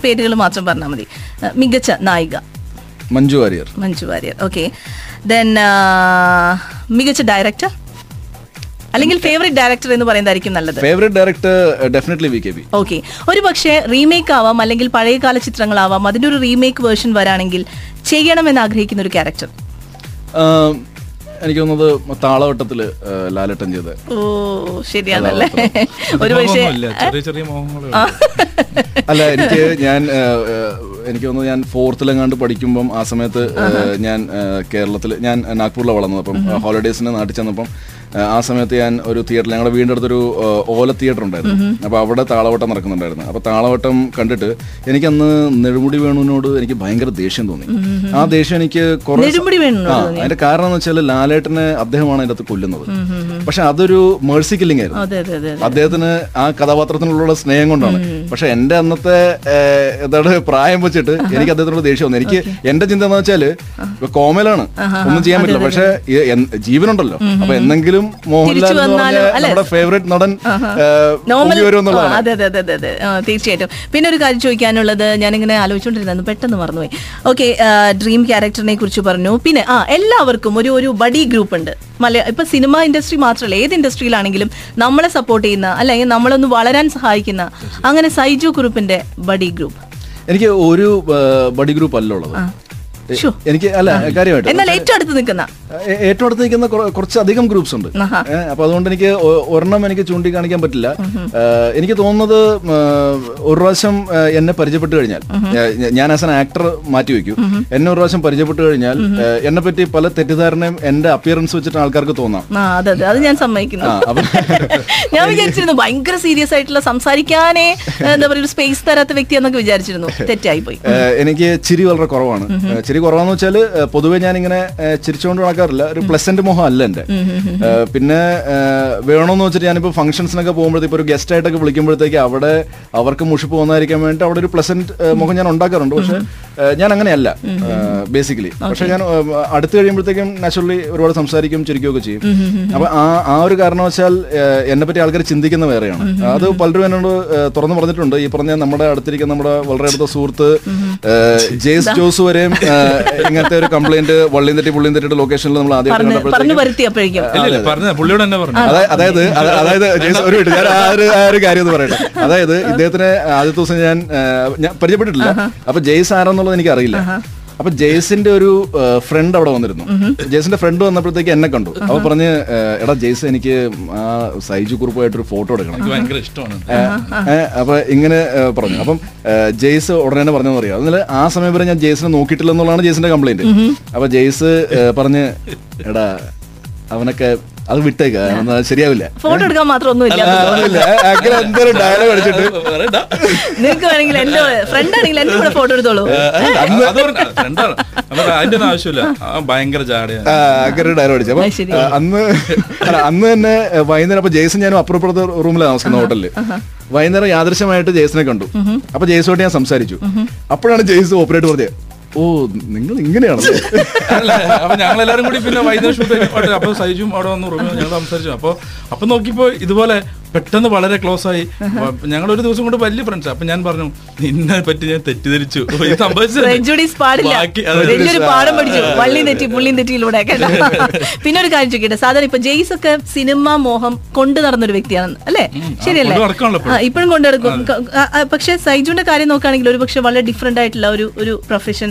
പേരുകൾ മാത്രം പറഞ്ഞാൽ മതി. മികച്ച നായിക. മഞ്ജു വാര്യർ. മഞ്ജു വാര്യർ. ഓക്കെ. ദെൻ മികച്ച ഡയറക്ടർ അല്ലെങ്കിൽ ഫേവറേറ്റ് ഡയറക്ടർ എന്ന് പറയുന്നതായിരിക്കും നല്ലത്. Favourite director definitely V K B okay. ഒരു പക്ഷേ റീമേക്ക് ആവാം അല്ലെങ്കിൽ പഴയകാല ചിത്രങ്ങളാവാം അതിന്റെ ഒരു റീമേക്ക് വേർഷൻ വരാണെങ്കിൽ ചെയ്യണമെന്ന് ആഗ്രഹിക്കുന്ന ഒരു ക്യാരക്ടർ എനിക്ക് തോന്നുന്നത് താളവട്ടത്തിൽ ലാലട്ടൻ ചെയ്ത് ഓ ശരിയാണല്ലേ? ഒരു പക്ഷേ ചെറിയ ചെറിയ അല്ല എനിക്ക് ഞാൻ എനിക്ക് തോന്നുന്നു ഞാൻ ഫോർത്തിലെങ്ങാണ്ട് പഠിക്കുമ്പം ആ സമയത്ത് ഞാൻ കേരളത്തിൽ ഞാൻ നാഗ്പൂരിലാണ് വളർന്നത്. അപ്പം ഹോളിഡേയ്സിന് നാട്ടിൽ ചെന്നപ്പം ആ, സമയത്ത് ഞാൻ ഒരു തിയേറ്ററിൽ ഞങ്ങളുടെ വീടിന്റെ അടുത്തൊരു ഓല തിയേറ്റർ ഉണ്ടായിരുന്നു. അപ്പോൾ അവിടെ താളവട്ടം നടക്കുന്നുണ്ടായിരുന്നു. അപ്പോൾ താളവട്ടം കണ്ടിട്ട് എനിക്കന്ന് നെടുമുടി വേണുവിനോട് എനിക്ക് ഭയങ്കര ദേഷ്യം തോന്നി. ആ ദേഷ്യം എനിക്ക് കുറേ ആ? അതിന്റെ കാരണം എന്ന് വെച്ചാൽ ലാലേട്ടനെ അദ്ദേഹമാണ് അതിന്റെ അകത്ത് കൊല്ലുന്നത്. പക്ഷെ അതൊരു മേഴ്സി കില്ലിംഗ് ആയിരുന്നു. അദ്ദേഹത്തിന് ആ കഥാപാത്രത്തിനുള്ള സ്നേഹം കൊണ്ടാണ്. പക്ഷെ എന്റെ അന്നത്തെ എന്താണ് പ്രായം വെച്ചിട്ട് എനിക്ക് അദ്ദേഹത്തിനോട് ദേഷ്യം വന്നു എനിക്ക് എന്റെ ചിന്ത എന്ന് വെച്ചാൽ കോമലാണ്. ഒന്നും ചെയ്യാൻ പറ്റില്ല. പക്ഷെ ജീവനുണ്ടല്ലോ. അപ്പൊ എന്നെങ്കിലും മോഹൻലാൽ? നമ്മുടെ ഫേവറേറ്റ് നടൻ അതെ അതെ അതെ അതെ തീർച്ചയായിട്ടും. പിന്നെ ഒരു കാര്യം ചോദിക്കാനുള്ളത് ഞാനിങ്ങനെ ആലോചിച്ചുകൊണ്ടിരുന്നു പെട്ടെന്ന് മറന്നുപോയി. ഓക്കെ ഡ്രീം ക്യാരക്ടറിനെ കുറിച്ച് പറഞ്ഞു. പിന്നെ ആ എല്ലാവർക്കും ഒരു ഒരു ബഡി ഗ്രൂപ്പ് ഉണ്ട്. മലയാ ഇപ്പൊ സിനിമ ഇൻഡസ്ട്രി മാത്രമല്ല ഏത് ഇൻഡസ്ട്രിയിലാണെങ്കിലും നമ്മളെ സപ്പോർട്ട് ചെയ്യുന്ന അല്ലെങ്കിൽ നമ്മളൊന്ന് വളരാൻ സഹായിക്കുന്ന അങ്ങനെ സൈജു ഗ്രൂപ്പിന്റെ ബഡി ഗ്രൂപ്പ് എനിക്ക് ഒരു ബഡി ഗ്രൂപ്പ് അല്ല ഉള്ളത്. എനിക്ക് അല്ല കാര്യമായിട്ട് എന്നാൽ ഏറ്റവും അടുത്ത് നിൽക്കുന്ന. ഏറ്റവും അടുത്ത് നിൽക്കുന്ന കുറ- കുറച്ചധികം ഗ്രൂപ്പ്സ് ഉണ്ട്. അപ്പൊ അതുകൊണ്ട് എനിക്ക് ഒരെണ്ണം എനിക്ക് ചൂണ്ടിക്കാണിക്കാൻ പറ്റില്ല. എനിക്ക് തോന്നുന്നത് ഒരു പ്രാവശ്യം എന്നെ പരിചയപ്പെട്ട് കഴിഞ്ഞാൽ ഞാൻ ആസ് എൻ ആക്ടർ മാറ്റി വെക്കും എന്നെ ഒരു പ്രാവശ്യം പരിചയപ്പെട്ട് കഴിഞ്ഞാൽ എന്നെ പറ്റി പല തെറ്റിദ്ധാരണയും എന്റെ അപ്പിയറൻസ് വെച്ചിട്ട് ആൾക്കാർക്ക് തോന്നാം. അതെ ഞാൻ സമ്മതിക്കുന്നു. ഞാൻ വിചാരിച്ചിരുന്നു ഭയങ്കര സീരിയസ് ആയിട്ടുള്ള സംസാരിക്കാനേ എന്താ പറയുക സ്പേസ് തരാത്ത വ്യക്തി എന്നൊക്കെ വിചാരിച്ചിരുന്നു. തെറ്റായി പോയി എനിക്ക് ചിരി വളരെ കുറവാണ്. ഏ, ചിരി കുറവാന്ന് വെച്ചാൽ പൊതുവെ ഞാൻ ഇങ്ങനെ ചിരിച്ചുകൊണ്ട് നടക്കാറില്ല. ഒരു പ്ലസന്റ് മുഖം അല്ല എന്റെ. പിന്നെ വേണമെന്ന് വെച്ചിട്ട് ഞാനിപ്പോ ഫംഗ്ഷൻസിനൊക്കെ പോകുമ്പോഴത്തേക്ക് ഒരു ഗസ്റ്റ് ആയിട്ടൊക്കെ വിളിക്കുമ്പോഴത്തേക്ക് അവിടെ അവർക്ക് മുഷിപ്പ് പോകുന്നതായിരിക്കാൻ വേണ്ടി അവിടെ ഒരു പ്ലസന്റ് മുഖം ഞാൻ ഉണ്ടാക്കാറുണ്ട്. പക്ഷെ ഞാൻ അങ്ങനെയല്ല ബേസിക്കലി പക്ഷെ ഞാൻ അടുത്ത് കഴിയുമ്പോഴത്തേക്കും നാച്ചുറലി ഒരുപാട് സംസാരിക്കും ചിരിക്കുകയൊക്കെ ചെയ്യും. അപ്പൊ ആ ആ ഒരു കാരണവശാൽ വെച്ചാൽ എന്നെ പറ്റി ആൾക്കാർ ചിന്തിക്കുന്ന വേറെയാണ്. അത് പലരും എന്നോട് തുറന്നു പറഞ്ഞിട്ടുണ്ട്. ഈ പറഞ്ഞ നമ്മുടെ അടുത്തിരിക്കുന്ന നമ്മുടെ വളരെ അടുത്ത സുഹൃത്ത് ജെയ്സ് ജോസ് വരെയും ഇങ്ങനത്തെ ഒരു കംപ്ലൈന്റ് വള്ളിയും തെറ്റി പുള്ളിയും തെറ്റിയുടെ ലൊക്കേഷനിൽ നമ്മൾ ആദ്യം അതായത് അതായത് അത- ഒരു മിനിറ്റ് ഞാൻ ആ ഒരു ആ ഒരു കാര്യം എന്ന് പറയട്ടെ. അതായത് ഇദ്ദേഹത്തിന് ആദ്യത്തെ ദിവസം ഞാൻ ഞാൻ പരിചയപ്പെട്ടിട്ടില്ല. അപ്പൊ ജയ്സ് ആരാന്നുള്ളത് എനിക്ക് അറിയില്ല അപ്പൊ ജെയ്സിന്റെ ഒരു ഫ്രണ്ട് അവിടെ വന്നിരുന്നു. ജെയ്സിന്റെ ഫ്രണ്ട് വന്നപ്പോഴത്തേക്ക് എന്നെ കണ്ടു. അപ്പൊ പറഞ്ഞ് എടാ ജെയ്സ് എനിക്ക് ആ സൈജു കുറുപ്പായിട്ടൊരു ഫോട്ടോ എടുക്കണം. ഭയങ്കര ഇഷ്ടമാണ്. അപ്പൊ ഇങ്ങനെ പറഞ്ഞു. അപ്പം ജെയ്സ് ഉടനെ തന്നെ പറഞ്ഞെന്ന് അറിയാം. അതിൽ ആ സമയം വരെ ഞാൻ ജെയ്സിനെ നോക്കിയിട്ടില്ല എന്നുള്ളതാണ് ജെയ്സിന്റെ കംപ്ലൈന്റ് അപ്പൊ ജെയ്സ് പറഞ്ഞ് എടാ അവനൊക്കെ അത് വിട്ടേക്ക ശരിയാവില്ല. ഫോട്ടോ എടുക്കാൻ മാത്രം ഒന്നും ഇല്ല ഒന്നുമില്ല. അങ്ങനെ എന്തൊരു ഡയലോഗ് അടിച്ചിട്ട്. നിങ്ങൾക്ക് വേണമെങ്കിൽ എന്റെ ഫ്രണ്ട് ആണെങ്കിൽ എന്റെ കൂടെ ഫോട്ടോ എടുത്തോളൂ. അതിന്റെ ആവശ്യമില്ല. ഭയങ്കര അങ്ങനെ ഡയലോഗ് അടിച്ചു. അപ്പൊ അന്ന് അന്ന് തന്നെ വൈകുന്നേരം അപ്പൊ ജേസൺ ഞാനും അപ്പുറപ്പുറത്തെ റൂമിലാണ് താമസിക്കുന്ന ഹോട്ടലിൽ വൈകുന്നേരം യാദൃശ്യമായിട്ട് ജേസനെ കണ്ടു. അപ്പൊ ജേസുമായിട്ട് ഞാൻ സംസാരിച്ചു. അപ്പോഴാണ് ജേസ് ഓപ്പറേറ്റ് പറഞ്ഞത്. ഓ നിങ്ങൾ ഇങ്ങനെയാണ് അപ്പൊ ഞങ്ങൾ എല്ലാരും കൂടി പിന്നെ വൈകുന്നേരം ഷൂട്ട് അപ്പൊ സൈജും അവിടെ വന്ന് ഞങ്ങൾ സംസാരിച്ചു. അപ്പൊ അപ്പൊ നോക്കിയപ്പോ ഇതുപോലെ പെട്ടെന്ന് വളരെ ക്ലോസ് ആയി. ഞങ്ങൾ ഒരു ദിവസം കൊണ്ട് വലിയ ഫ്രണ്ട്സ് അപ്പൊ ഞാൻ പറഞ്ഞു നിന്നെ പറ്റി ഞാൻ തെറ്റിദ്ധരിച്ചു. തെറ്റിയിലൂടെ പിന്നെ ഒരു കാര്യം ചോദിക്കട്ടെ. സാധാരണ ഇപ്പൊ ജെയ്സ് ഒക്കെ സിനിമ മോഹം കൊണ്ടു നടന്നൊരു വ്യക്തിയാണ് അല്ലേ? ശരിയല്ലേ? ഇപ്പോഴും. കൊണ്ടു നടക്കും. പക്ഷെ സൈജുന്റെ കാര്യം നോക്കുകയാണെങ്കിൽ ഒരു പക്ഷെ വളരെ ഡിഫറെന്റ് ആയിട്ടുള്ള ഒരു ഒരു പ്രൊഫഷൻ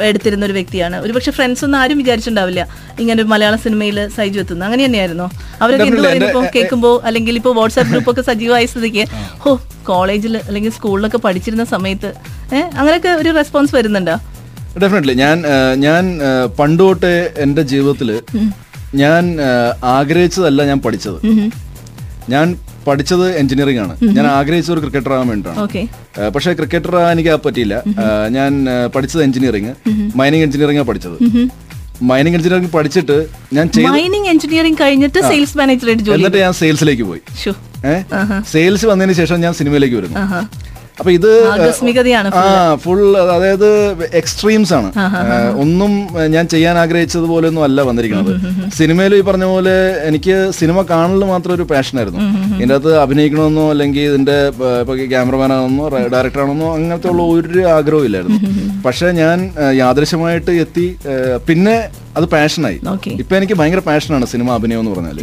എടുത്തിരുന്ന ഒരു വ്യക്തിയാണ്. ഒരു പക്ഷെ ഫ്രണ്ട്സ് ഒന്നും ആരും വിചാരിച്ചിട്ടുണ്ടാവില്ല. ഇങ്ങനെ ഒരു മലയാള സിനിമയിൽ സൈജു എത്തുന്നു. അങ്ങനെ തന്നെയായിരുന്നോ? അവരൊക്കെ എന്ത്. പറയുമ്പോൾ കേൾക്കുമ്പോൾ അല്ലെങ്കിൽ ഇപ്പോൾ വാട്സാപ്പ് ഗ്രൂപ്പ് ഒക്കെ സജീവമായ സ്ഥിതിക്ക് ഹോ കോളേജിൽ അല്ലെങ്കിൽ സ്കൂളിലൊക്കെ പഠിച്ചിരുന്ന സമയത്ത് ഏഹ് അങ്ങനെയൊക്കെ ഒരു റെസ്പോൺസ് വരുന്നുണ്ടോ? ഡെഫിനറ്റ്ലി ഞാൻ ഞാൻ പണ്ട് തൊട്ടേ എന്റെ ജീവിതത്തിൽ ഞാൻ ആഗ്രഹിച്ചതല്ല ഞാൻ പഠിച്ചത്. ഞാൻ പഠിച്ചത് എഞ്ചിനീയറിംഗ് ആണ്. ഞാൻ ആഗ്രഹിച്ച ഒരു ക്രിക്കറ്റർ ആകാൻ വേണ്ടിയിട്ടാണ്. പക്ഷേ ക്രിക്കറ്റർ ആകാൻ എനിക്ക് പറ്റിയില്ല. ഞാൻ പഠിച്ചത് എഞ്ചിനീയറിംഗ്. മൈനിങ് എഞ്ചിനീയറിംഗ് ആണ് പഠിച്ചത്. മൈനിങ് എഞ്ചിനീയറിംഗ് പഠിച്ചിട്ട് ഞാൻ മൈനിങ് എഞ്ചിനീയറിംഗ് കഴിഞ്ഞിട്ട്. സെയിൽസ് മാനേജറായിട്ട് എന്നിട്ട് ഞാൻ സെയിൽസിലേക്ക് പോയി. സെയിൽസ് വന്നതിന് ശേഷം ഞാൻ സിനിമയിലേക്ക് വരുന്നു. അപ്പൊ ഇത് ആ ഫുൾ അതായത് എക്സ്ട്രീംസ് ആണ്. ഒന്നും ഞാൻ ചെയ്യാൻ ആഗ്രഹിച്ചതുപോലെ ഒന്നും അല്ല വന്നിരിക്കുന്നത്. സിനിമയിൽ ഈ പറഞ്ഞ പോലെ എനിക്ക് സിനിമ കാണൽ മാത്രം ഒരു പാഷനായിരുന്നു ഇതിന്റെ അകത്ത് അഭിനയിക്കണമെന്നോ അല്ലെങ്കിൽ ഇതിന്റെ ഇപ്പൊ ക്യാമറമാൻ ആണെന്നോ ഡയറക്ടർ ആണെന്നോ അങ്ങനത്തെ ഉള്ള ഒരു ആഗ്രഹവും ഇല്ലായിരുന്നു. പക്ഷെ ഞാൻ യാദൃശ്യമായിട്ട് എത്തി പിന്നെ അത് പാഷനായി ഇപ്പൊ എനിക്ക് ഭയങ്കര പാഷനാണ് സിനിമ അഭിനയം എന്ന് പറഞ്ഞാൽ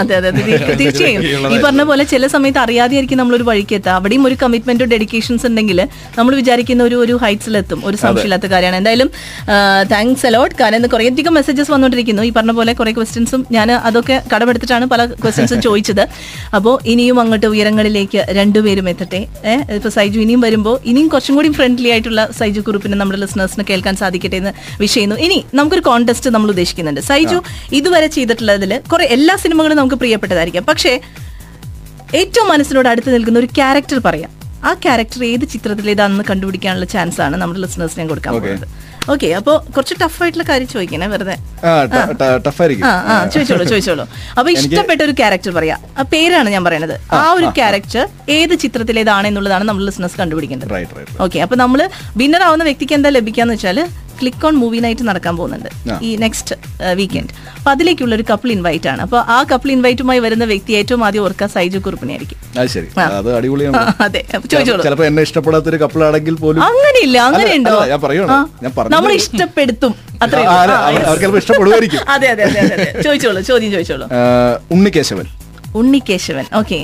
അതെ അതെ തീർച്ചയായും. ഈ പറഞ്ഞ പോലെ ചില സമയത്ത് അറിയാതെയായിരിക്കും നമ്മളൊരു വഴിക്ക് എത്തുക. അവിടെയും ഒരു കമ്മിറ്റ്മെന്റും ഡെഡിക്കേഷൻസ് ഉണ്ടെങ്കിൽ നമ്മൾ വിചാരിക്കുന്ന ഒരു ഒരു ഹൈറ്റ്സിലെത്തും ഒരു സംശയമില്ലാത്ത കാര്യമാണ്. എന്തായാലും താങ്ക്സ് അലോട്ട് കാരണം ഇന്ന് കുറേയധികം മെസ്സേജസ് വന്നുകൊണ്ടിരിക്കുന്നു ഈ പറഞ്ഞ പോലെ കുറെ ക്വസ്റ്റ്യൻസും ഞാൻ അതൊക്കെ കടമെടുത്തിട്ടാണ് പല ക്വസ്റ്റ്യൻസും ചോദിച്ചത്. അപ്പോൾ ഇനിയും അങ്ങോട്ട് ഉയരങ്ങളിലേക്ക് രണ്ടുപേരും എത്തട്ടെ. ഇപ്പോൾ ഇപ്പൊ സൈജു ഇനിയും വരുമ്പോൾ ഇനിയും കുറച്ചും കൂടി ഫ്രണ്ട്ലി ആയിട്ടുള്ള സൈജു കുറിപ്പിന് നമ്മുടെ ലിസണേഴ്സിന് കേൾക്കാൻ സാധിക്കട്ടെ എന്ന് വിഷയുന്നു ഇനി നമുക്കൊരു കോൺടെസ്റ്റ് നമ്മൾ ഉദ്ദേശിക്കുന്നുണ്ട്. സൈജു ഇതുവരെ ചെയ്തിട്ടുള്ളതിൽ കുറെ എല്ലാ സിനിമകളും നമുക്ക് പ്രിയപ്പെട്ടതായിരിക്കും. പക്ഷേ ഏറ്റവും മനസ്സിനോട് അടുത്ത് നിൽക്കുന്ന ഒരു ക്യാരക്ടർ പറയാം. ആ ക്യാരക്ടർ ഏത് ചിത്രത്തിലേതാണെന്ന് കണ്ടുപിടിക്കാനുള്ള ചാൻസ് ആണ് നമ്മുടെ ലിസണേഴ്സിനെ കൊടുക്കാൻ. പോകുന്നത്. ഓക്കെ അപ്പൊ കുറച്ച് ടഫ് ആയിട്ടുള്ള കാര്യം ചോദിക്കണേ വെറുതെ. ചോദിച്ചോളൂ ചോദിച്ചോളൂ. അപ്പൊ ഇഷ്ടപ്പെട്ട ഒരു ക്യാരക്ടർ പറയാ. ആ പേരാണ് ഞാൻ പറയുന്നത് ആ ഒരു ക്യാരക്ടർ ഏത് ചിത്രത്തിലേതാണ് എന്നുള്ളതാണ് നമ്മൾ ലിസണേഴ്സ് കണ്ടുപിടിക്കേണ്ടത്. ഓക്കെ അപ്പൊ നമ്മൾ വിന്നർ ആവുന്ന വ്യക്തിക്ക് എന്താ ലഭിക്കാന്ന് വെച്ചാൽ ക്ലിക്ക് ഓൺ മൂവി നൈറ്റ് നടക്കാൻ പോകുന്നുണ്ട് ഈ നെക്സ്റ്റ് വീക്കെൻഡ് അപ്പൊ അതിലേക്കുള്ള ഒരു കപ്പിൾ ഇൻവൈറ്റ് ആണ്. അപ്പൊ ആ കപ്പിൾ ഇൻവൈറ്റുമായി വരുന്ന വ്യക്തി ഏറ്റവും ആദ്യം ഓർക്കുക സൈജു കുറുപ്പിനെ ആയിരിക്കും അത് ചോദിച്ചോളൂ. എന്നെ ഇഷ്ടപ്പെടാത്തൊരു കപ്പിളാണെങ്കിൽ പോലും അങ്ങനെയില്ല അങ്ങനെയുണ്ടോ? നമ്മൾ ഇഷ്ടപ്പെടുത്തും. അതെ അതെ അതെ. ചോദിച്ചോളൂ ചോദ്യം ചോദിച്ചോളൂ. ഉണ്ണികേശവൻ. ഉണ്ണികേശവൻ ഓക്കെ.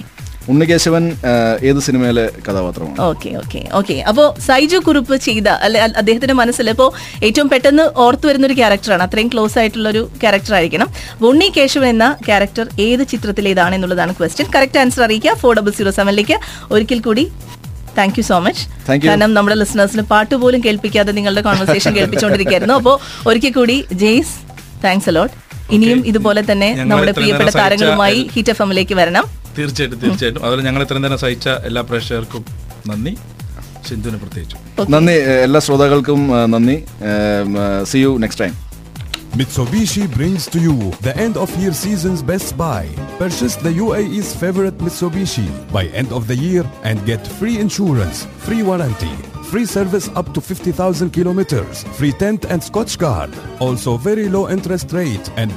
ഉണ്ണിക്കേശവൻ ആ, ഏത് സിനിമയിലെ കഥാപാത്രമാണ്? Okay okay okay. അപ്പോ സൈജു കുറുപ്പ് ചെയ്ത അല്ലെ അദ്ദേഹത്തിന്റെ മനസ്സിൽ ഇപ്പോ ഏറ്റവും പെട്ടെന്ന് ഓർത്തു വരുന്ന ഒരു ക്യാരക്ടറാണ്. അത്രയും ക്ലോസ് ആയിട്ടുള്ള ഒരു ക്യാരക്ടർ ആയിരിക്കണം ഉണ്ണി കേശവൻ എന്ന ക്യാരക്ടർ ഏത് ചിത്രത്തിലേതാണ് എന്നുള്ളതാണ് ക്വസ്റ്റ്യൻ കറക്റ്റ് ആൻസർ അറിയിക്കുക. ഫോർ ഡബിൾ സീറോ സെവനിലേക്ക് ഒരിക്കൽ കൂടി thank you so much Thank കാരണം നമ്മുടെ ലിസണേഴ്സിന് പാട്ട് പോലും കേൾപ്പിക്കാതെ നിങ്ങളുടെ കോൺവെർസേഷൻ കേൾപ്പിച്ചുകൊണ്ടിരിക്കുകയായിരുന്നു. അപ്പോൾ ഒരിക്കൽ കൂടി ജെയ്സ് താങ്ക്സ് അലോട്ട് ഇനിയും ഇതുപോലെ തന്നെ നമ്മുടെ പ്രിയപ്പെട്ട താരങ്ങളുമായി ഹിറ്റ് എഫ് എമ്മിലേക്ക് വരണം. തീർച്ചയായിട്ടും തീർച്ചയായിട്ടും അതുപോലെ ഞങ്ങൾ ഇത്രയും നേരം സഹിച്ച എല്ലാ പ്രേക്ഷകർക്കും നന്ദി സിന്ധുവിന് പ്രത്യേകിച്ചു നന്ദി എല്ലാ ശ്രോതാക്കൾക്കും നന്ദി see you next time Mitsubishi brings to you the end of year season's best buy. Purchase the UAE's favorite Mitsubishi by end of the year and get free insurance, free warranty, free service up to 50,000 kilometers, free tent and scotch guard. Also very low interest rate and